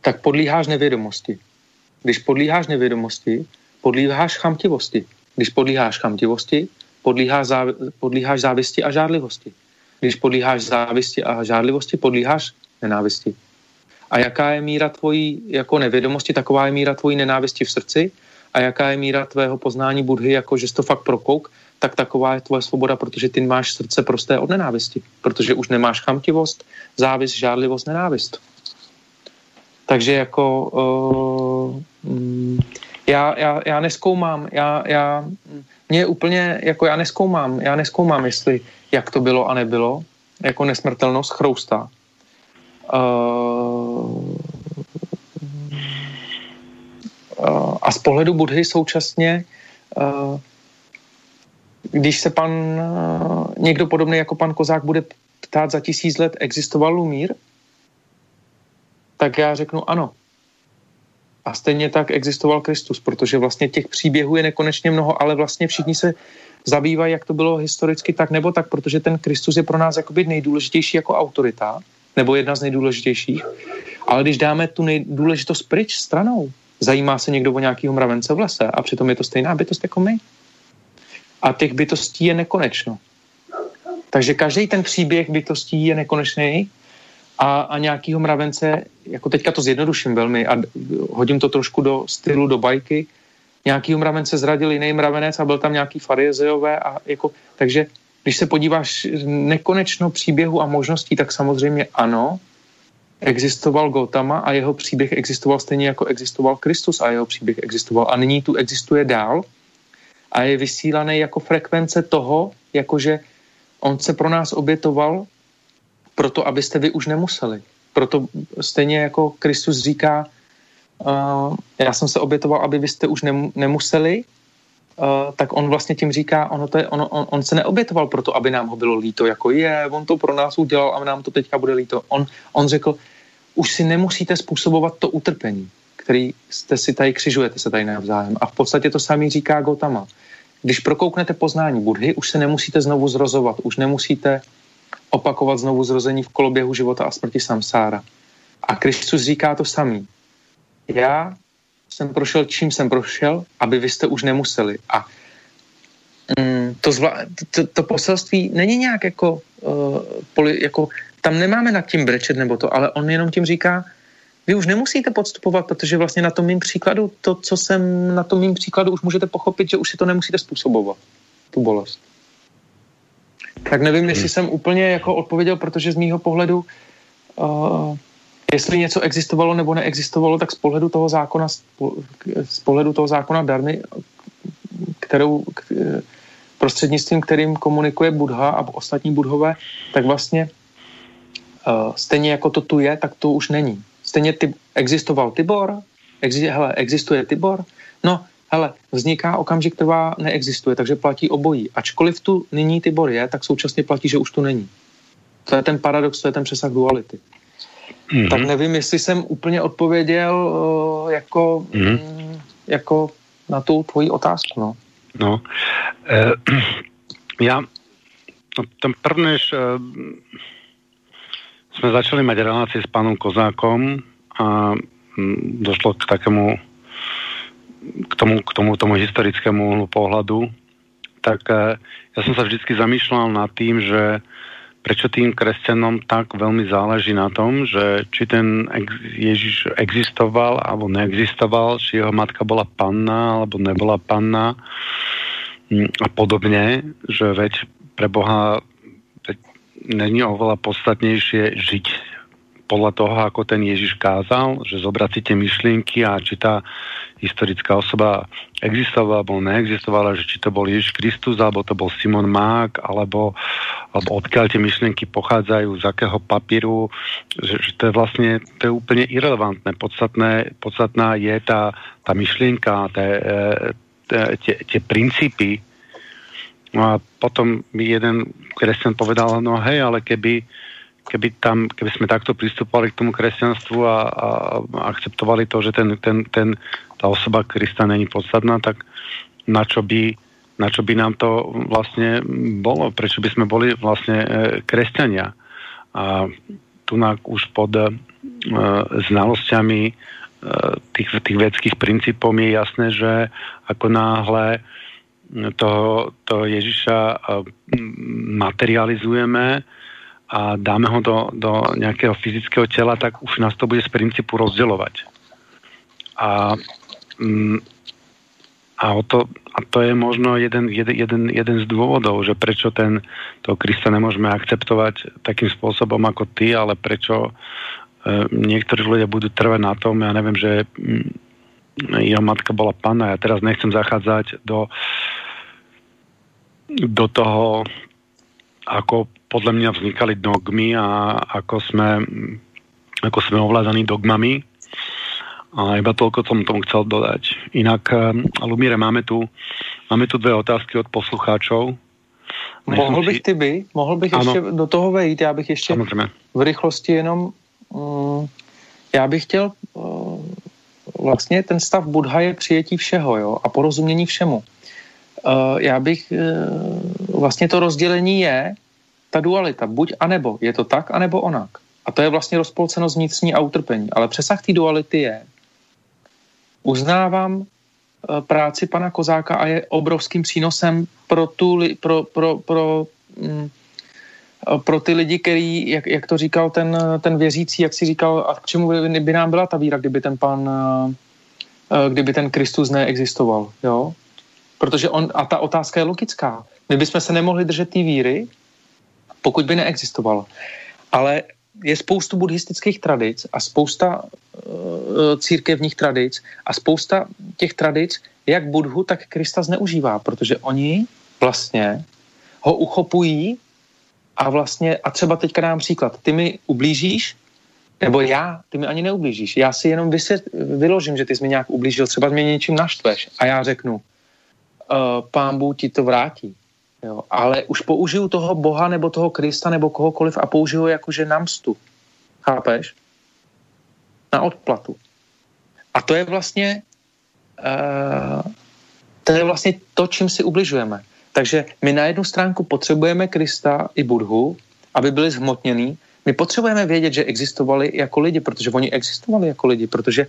tak podlíháš nevědomosti. Když podlíháš nevědomosti, podlíháš chamtivosti. Když podlíháš chamtivosti, podlíháš, záv, podlíháš závisti a žádlivosti. Když podlíháš závisti a žádlivosti, podlíháš nenávisti. A jaká je míra tvojí jako nevědomosti, taková je míra tvojí nenávisti v srdci a jaká je míra tvého poznání Budhy, jako že jsi to fakt prokouk, tak taková je tvoje svoboda, protože ty máš srdce prosté od nenávisti, protože už nemáš chamtivost, závis, žádlivost, nenávist. Takže jako uh, já, já, já neskoumám, já, já, mě úplně, jako já neskoumám, já neskoumám, jestli jak to bylo a nebylo, jako nesmrtelnost chroustá. Uh, uh, a z pohledu Budhy současně, uh, když se pan, někdo podobný jako pan Kozák bude ptát za tisíc let, existoval Lumír, tak já řeknu ano. A stejně tak existoval Kristus, protože vlastně těch příběhů je nekonečně mnoho, ale vlastně všichni se zabývají, jak to bylo historicky tak nebo tak, protože ten Kristus je pro nás jakoby nejdůležitější jako autorita, nebo jedna z nejdůležitějších. Ale když dáme tu nejdůležitost pryč stranou, zajímá se někdo o nějakého mravence v lese a přitom je to stejná bytost jako my. A těch bytostí je nekonečno. Takže každý ten příběh bytostí je nekonečný a, a nějakýho mravence, jako teďka to zjednoduším velmi a hodím to trošku do stylu, do bajky, nějakýho mravence zradil jiný mravenec a byl tam nějaký farizeové a jako, takže když se podíváš nekonečno příběhu a možností, tak samozřejmě ano, existoval Gotama a jeho příběh existoval stejně jako existoval Kristus a jeho příběh existoval a nyní tu existuje dál a je vysílaný jako frekvence toho, jakože on se pro nás obětoval proto, abyste vy už nemuseli. Proto stejně jako Kristus říká, uh, já jsem se obětoval, aby vy jste už nemuseli, Uh, tak on vlastně tím říká, ono to je, ono, on, on se neobětoval proto, aby nám ho bylo líto, jako je, on to pro nás udělal a nám to teďka bude líto. On, on řekl, už si nemusíte způsobovat to utrpení, který jste si tady křižujete se tady navzájem. A v podstatě to samý říká Gotama. Když prokouknete poznání Budhy, už se nemusíte znovu zrozovat, už nemusíte opakovat znovu zrození v koloběhu života a smrti samsára. A Kristus říká to samý. Já jsem prošel, čím jsem prošel, aby vy jste už nemuseli. A mm, to, zvla, to, to poselství není nějak jako, uh, poli, jako, tam nemáme nad tím brečet nebo to, ale on jenom tím říká, vy už nemusíte podstupovat, protože vlastně na tom mým příkladu, to, co jsem na tom mým příkladu, už můžete pochopit, že už si to nemusíte způsobovat, tu bolest. Tak nevím, jestli hmm. jsem úplně jako odpověděl, protože z mýho pohledu uh, jestli něco existovalo nebo neexistovalo, tak z pohledu toho zákona, z pohledu toho zákona darmy, kterou, prostřednictvím, kterým komunikuje Budha a ostatní budhové, tak vlastně uh, stejně jako to tu je, tak to už není. Stejně ty, existoval Tibor, exi, hele, existuje Tibor, no hele, vzniká okamžik, trvá, neexistuje, takže platí obojí. Ačkoliv tu nyní Tibor je, tak současně platí, že už tu není. To je ten paradox, to je ten přesah duality. Mm-hmm. Tak nevím, jestli jsem úplně odpověděl uh, jako, mm-hmm. jako na tu tvoji otázku. No, no e, já no, ten první, než e, jsme začali mať relácie s pánom Kozákom a m, došlo k takému k tomu, k tomu, tomu historickému pohľadu, tak e, ja som sa vždycky zamýšľal nad tým, že prečo tým kresťanom tak veľmi záleží na tom, že či ten Ježiš existoval alebo neexistoval, či jeho matka bola panna alebo nebola panna mm, a podobne, že veď pre Boha není oveľa podstatnejšie žiť podľa toho, ako ten Ježiš kázal, že tie myšlienky a či tá historická osoba existovala alebo neexistovala, že či to bol Ježiš Kristus, alebo to bol Simon Mák, alebo, alebo odkiaľ tie myšlienky pochádzajú, z akého papíru, že, že to je vlastne to je úplne irrelevantné. Podstatné, podstatná je tá, tá myšlienka, tie, tie princípy. No a potom mi jeden kresťan povedal, no hej, ale keby keby, tam, keby sme takto pristupovali k tomu kresťanstvu a, a, akceptovali to, že ten, ten, ten, tá osoba Krista není podstatná, tak na čo by, na čo by nám to vlastne bolo? Prečo by sme boli vlastne kresťania? A tu už pod e, znalosťami e, tých, tých vedských princípov je jasné, že ako náhle toho, toho Ježiša e, materializujeme, a dáme ho do, do nějakého fyzického těla, tak už nás to bude z principu rozdělovat. A mm, a, o to, a to je možno jeden, jeden, jeden, z dôvodov, že prečo ten, toho Krista nemôžeme akceptovať takým spôsobom ako ty, ale prečo e, niektorí ľudia budú trvať na tom, ja neviem, že mm, jeho matka bola panna, ja teraz nechcem zachádzať do do toho, ako podľa mňa vznikali dogmy a ako sme, ako sme ovládaní dogmami. A iba toľko som tomu chcel dodať. Inak, eh, Lumíre, máme tu, máme tu dvě otázky od poslucháčov. Mohl bych ty by, mohl bych ano. ještě do toho vejít, já bych ještě Samozřejmě. v rychlosti jenom, um, já bych chtěl, uh, vlastně ten stav Budha je přijetí všeho, jo, a porozumění všemu. Uh, já bych, uh, vlastně to rozdělení je ta dualita, buď a nebo, je to tak a nebo onak. A to je vlastně rozpolcenost vnitřní a utrpení. Ale přesah té duality je, uznávám uh, práci pana Kozáka a je obrovským přínosem pro, tu, pro, pro, pro, um, pro ty lidi, který, jak, jak to říkal ten, ten věřící, jak si říkal, a k čemu by, by nám byla ta víra, kdyby ten pan, kdyby ten Kristus neexistoval, jo? Protože on, a ta otázka je logická. My bychom se nemohli držet té víry, pokud by neexistoval. Ale je spoustu buddhistických tradic a spousta uh, církevních tradic a spousta těch tradic, jak Budhu, tak Krista zneužívá, protože oni vlastně ho uchopují a vlastně, a třeba teďka dám příklad, ty mi ublížíš, nebo já, ty mi ani neublížíš. Já si jenom vysvět, vyložím, že ty jsi mi nějak ublížil, třeba mě něčím naštveš a já řeknu, uh, pán Bůh ti to vrátí. Jo, ale už použiju toho Boha nebo toho Krista nebo kohokoliv a použiju jakože na mstu. Chápeš? Na odplatu. A to je vlastně uh, to je vlastně to, čím si ubližujeme. Takže my na jednu stránku potřebujeme Krista i Budhu, aby byli zhmotněný. My potřebujeme vědět, že existovali jako lidi, protože oni existovali jako lidi, protože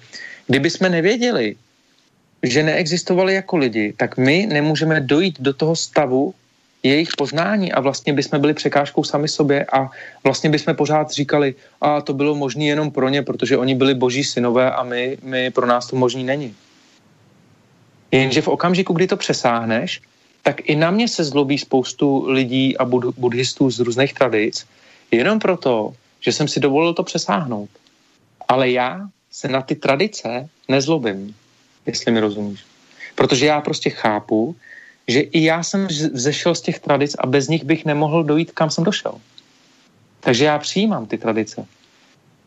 kdyby jsme nevěděli, že neexistovali jako lidi, tak my nemůžeme dojít do toho stavu jejich poznání a vlastně bychom byli překážkou sami sobě a vlastně bychom pořád říkali, a to bylo možné jenom pro ně, protože oni byli boží synové a my, my pro nás to možný není. Jenže v okamžiku, kdy to přesáhneš, tak i na mě se zlobí spoustu lidí a bud- buddhistů z různých tradic, jenom proto, že jsem si dovolil to přesáhnout. Ale já se na ty tradice nezlobím jestli mi rozumíš. Protože já prostě chápu, že i já jsem vzešel z těch tradic a bez nich bych nemohl dojít, kam jsem došel. Takže já přijímám ty tradice.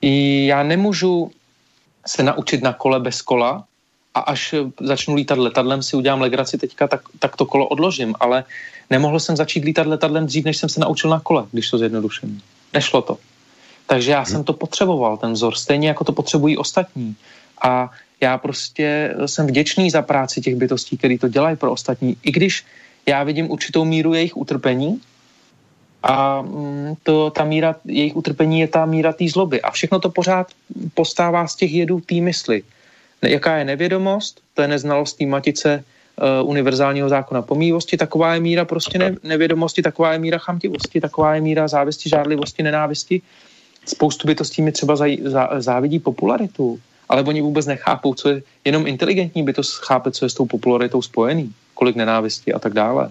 I já nemůžu se naučit na kole bez kola a až začnu lítat letadlem, si udělám legraci teďka, tak, tak to kolo odložím, ale nemohl jsem začít lítat letadlem dřív, než jsem se naučil na kole, když to zjednoduším. Nešlo to. Takže já jsem to potřeboval, ten vzor, stejně jako to potřebují ostatní. A já prostě jsem vděčný za práci těch bytostí, které to dělají pro ostatní, i když já vidím určitou míru jejich utrpení a mm, to, ta míra jejich utrpení je ta míra té zloby a všechno to pořád postává z těch jedů té mysli. Jaká je nevědomost, to je neznalost té matice uh, univerzálního zákona pomývosti, taková je míra prostě ne, nevědomosti, taková je míra chamtivosti, taková je míra závisti, žádlivosti, nenávisti. Spoustu bytostí mi třeba zaj, zá, závidí popularitu ale oni vůbec nechápou, co je, jenom inteligentní by to chápe, co je s tou popularitou spojený, kolik nenávisti a tak dále.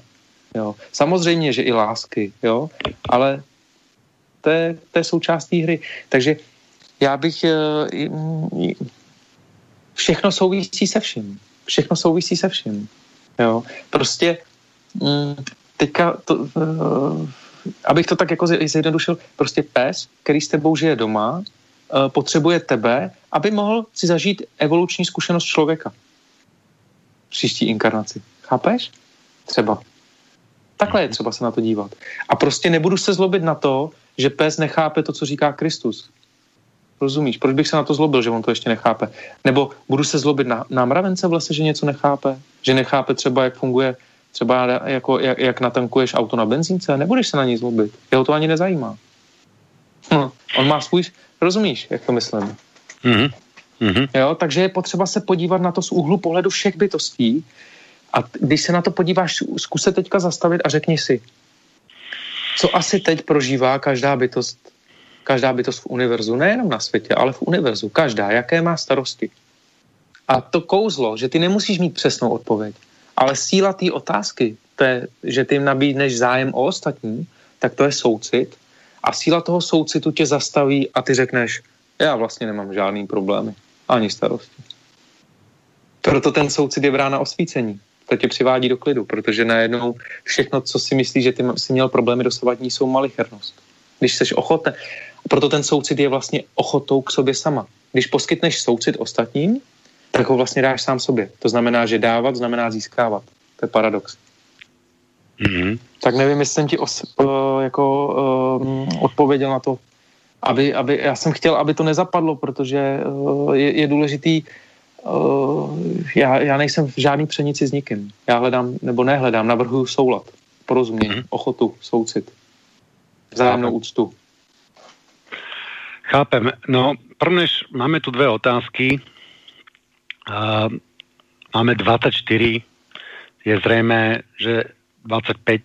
Jo. Samozřejmě, že i lásky, jo, ale to je, to je součástí hry. Takže já bych uh, všechno souvisí se vším. Všechno souvisí se vším. Jo. Prostě um, teďka to, uh, abych to tak jako zjednodušil, prostě pes, který s tebou žije doma, potřebuje tebe, aby mohl si zažít evoluční zkušenost člověka. Příští inkarnaci. Chápeš? Třeba. Takhle je třeba se na to dívat. A prostě nebudu se zlobit na to, že pes nechápe to, co říká Kristus. Rozumíš? Proč bych se na to zlobil, že on to ještě nechápe? Nebo budu se zlobit na, na mravence v lese, že něco nechápe? Že nechápe třeba, jak funguje, třeba jako, jak, jak natankuješ auto na benzínce? Nebudeš se na ní zlobit. Jeho to ani nezajímá. Hm. On má svůj, rozumíš, jak to myslím? Mm-hmm. Mm-hmm. Jo, takže je potřeba se podívat na to z úhlu pohledu všech bytostí a když se na to podíváš, zkus se teďka zastavit a řekni si, co asi teď prožívá každá bytost, každá bytost v univerzu, nejenom na světě, ale v univerzu, každá, jaké má starosti. A to kouzlo, že ty nemusíš mít přesnou odpověď, Ale síla té otázky, to je, že ty jim nabídneš zájem o ostatní, tak to je soucit. A síla toho soucitu tě zastaví a ty řekneš, já vlastně nemám žádný problémy, ani starosti. Proto ten soucit je brána osvícení. To tě přivádí do klidu, protože najednou všechno, co si myslíš, že ty si měl problémy dosavadní, jsou malichernost. Když jsi ochoten. Proto ten soucit je vlastně ochotou k sobě sama. Když poskytneš soucit ostatním, tak ho vlastně dáš sám sobě. To znamená, že dávat znamená získávat. To je paradox. Mm-hmm. Tak nevím, jestli jsem ti os, jako uh, odpověděl na to, aby, aby, já jsem chtěl, aby to nezapadlo, protože uh, je, je důležitý, uh, já, já nejsem v žádný přenici s nikým. Já hledám, nebo nehledám, navrhuju soulad, porozumění, mm-hmm. ochotu, soucit, vzájemnou úctu. Chápem. No, prvnež máme tu dve otázky. Uh, máme 24. Je zrejme, že 25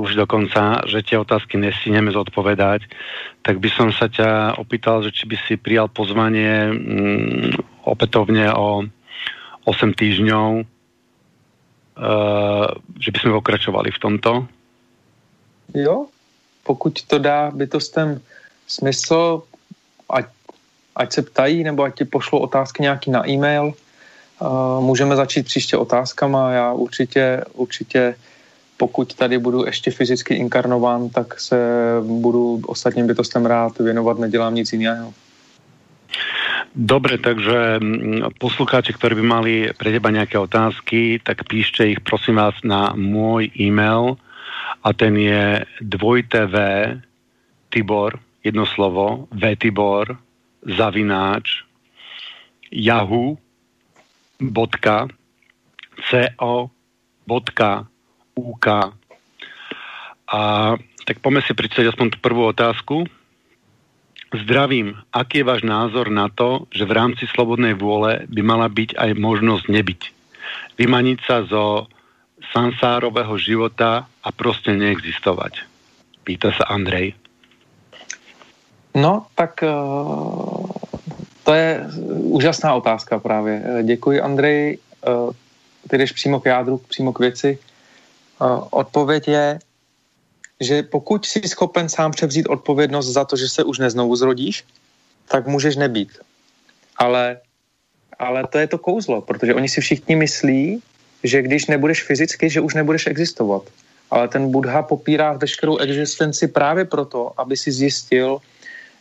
už dokonca, že tie otázky nesíneme zodpovedať, tak by som sa ťa opýtal, že či by si prijal pozvanie mm, opätovne o 8 týždňov, uh, že by sme pokračovali v tomto? Jo, pokud to dá bytostem smysl, ať, ať se ptají, nebo ať ti pošlou otázky nějaký na e-mail, uh, můžeme začít příště otázkama, já určitě, určitě pokud tady budu ještě fyzicky inkarnován, tak se budu ostatním bytostem rád věnovat, nedělám nic jiného. Dobre, takže mm, poslucháči, ktorí by mali pre teba nejaké otázky, tak píšte ich prosím vás na môj e-mail a ten je dvojtv Tibor, jedno slovo, vtibor, zavináč, yahoo.co.uk UK. A tak poďme si prečítať aspoň tú prvú otázku. Zdravím, aký je váš názor na to, že v rámci slobodnej vôle by mala byť aj možnosť nebyť? Vymaniť sa zo sansárového života a prostě neexistovať? Pýta sa Andrej. No, tak uh, to je úžasná otázka právě. Děkuji, Andrej. Uh, ty jdeš přímo k jádru, přímo k věci. Odpověď je, že pokud jsi schopen sám převzít odpovědnost za to, že se už neznovu zrodíš, tak můžeš nebýt. Ale, ale to je to kouzlo, protože oni si všichni myslí, že když nebudeš fyzicky, že už nebudeš existovat. Ale ten Buddha popírá veškerou existenci právě proto, aby si zjistil,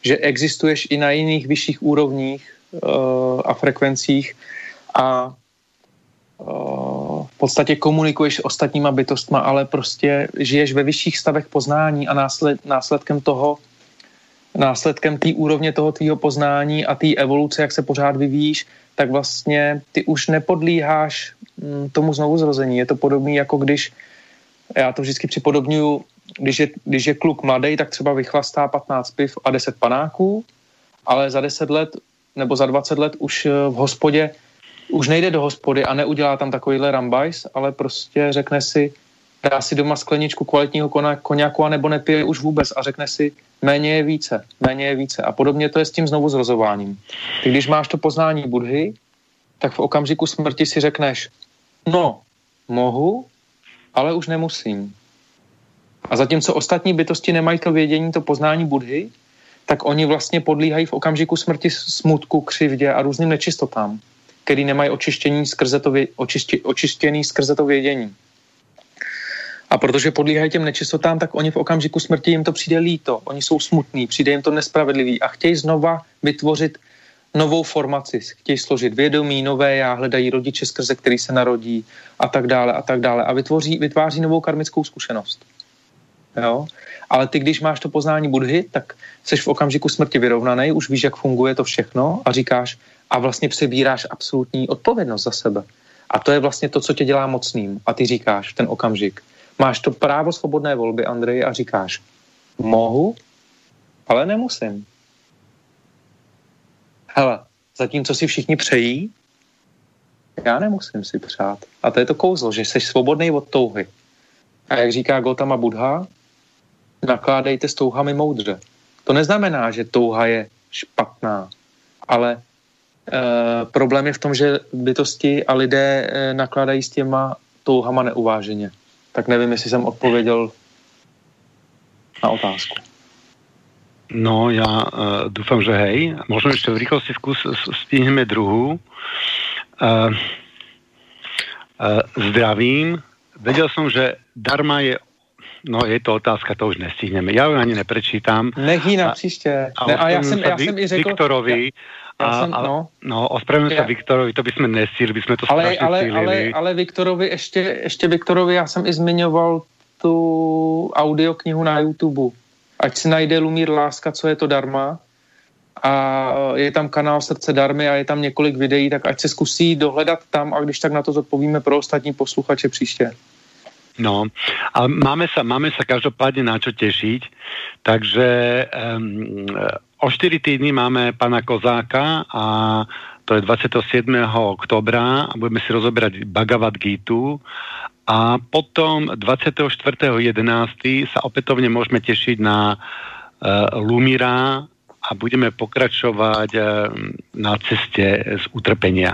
že existuješ i na jiných vyšších úrovních uh, a frekvencích a v podstatě komunikuješ s ostatníma bytostma, ale prostě žiješ ve vyšších stavech poznání a násled, následkem toho, následkem té úrovně toho tvýho poznání a té evoluce, jak se pořád vyvíjíš, tak vlastně ty už nepodlíháš mm, tomu znovuzrození. Je to podobné, jako když, já to vždycky připodobňuju, když je, když je kluk mladý, tak třeba vychlastá 15 piv a 10 panáků, ale za 10 let nebo za 20 let už v hospodě už nejde do hospody a neudělá tam takovýhle rambajs, ale prostě řekne si, dá si doma skleničku kvalitního koněku a nebo nepije už vůbec a řekne si, méně je více, méně je více. A podobně to je s tím znovu zrozováním. Ty když máš to poznání Budhy, tak v okamžiku smrti si řekneš, no, mohu, ale už nemusím. A zatímco ostatní bytosti nemají to vědění, to poznání Budhy, tak oni vlastně podlíhají v okamžiku smrti smutku, křivdě a různým nečistotám který nemají očištění skrze to, vě, očištěný, očištěný skrze to vědění. A protože podlíhají těm nečistotám, tak oni v okamžiku smrti jim to přijde líto, oni jsou smutní, přijde jim to nespravedlivý a chtějí znova vytvořit novou formaci, chtějí složit vědomí, nové já, hledají rodiče, skrze který se narodí a tak dále a tak dále a vytvoří, vytváří novou karmickou zkušenost. Jo? Ale ty, když máš to poznání Budhy, tak jsi v okamžiku smrti vyrovnaný, už víš, jak funguje to všechno a říkáš, a vlastně přebíráš absolutní odpovědnost za sebe. A to je vlastně to, co tě dělá mocným. A ty říkáš v ten okamžik, máš to právo svobodné volby, Andrej, a říkáš, mohu, ale nemusím. Hele, zatímco si všichni přejí, já nemusím si přát. A to je to kouzlo, že jsi svobodný od touhy. A jak říká Gotama Buddha, nakládejte s touhami moudře. To neznamená, že touha je špatná, ale problém je v tom, že bytosti a lidé uh, nakládají s těma touhama neuváženě. Tak nevím, jestli jsem odpověděl na otázku. No, ja uh, dúfam, že hej. Možno ešte v rýchlosti skús, stihneme druhú. Uh, uh, zdravím. Vedel som, že darma je No, je to otázka, to už nestihneme. Ja ju ani neprečítam. Nech ji na příště. A, ne, a ja som, ja som i řekl... Viktorovi, ja som, no, no ospravedlňujem ja. sa Viktorovi, to by sme nesíli, by sme to ale, strašne ale, ale, ale Viktorovi, ještě, ještě Viktorovi, já jsem i zmiňoval tu audioknihu na YouTube. Ať si najde Lumír Láska, co je to darma. A je tam kanál Srdce darmy a je tam několik videí, tak ať se zkusí dohledat tam a když tak na to zodpovíme pro ostatní posluchače příště. No, ale máme sa, máme sa každopádne na čo tešiť, takže um, o 4 týdny máme pana Kozáka a to je 27. oktobra a budeme si rozoberať Bhagavad Gitu a potom 24.11. sa opätovne môžeme tešiť na uh, Lumira a budeme pokračovať uh, na ceste z utrpenia.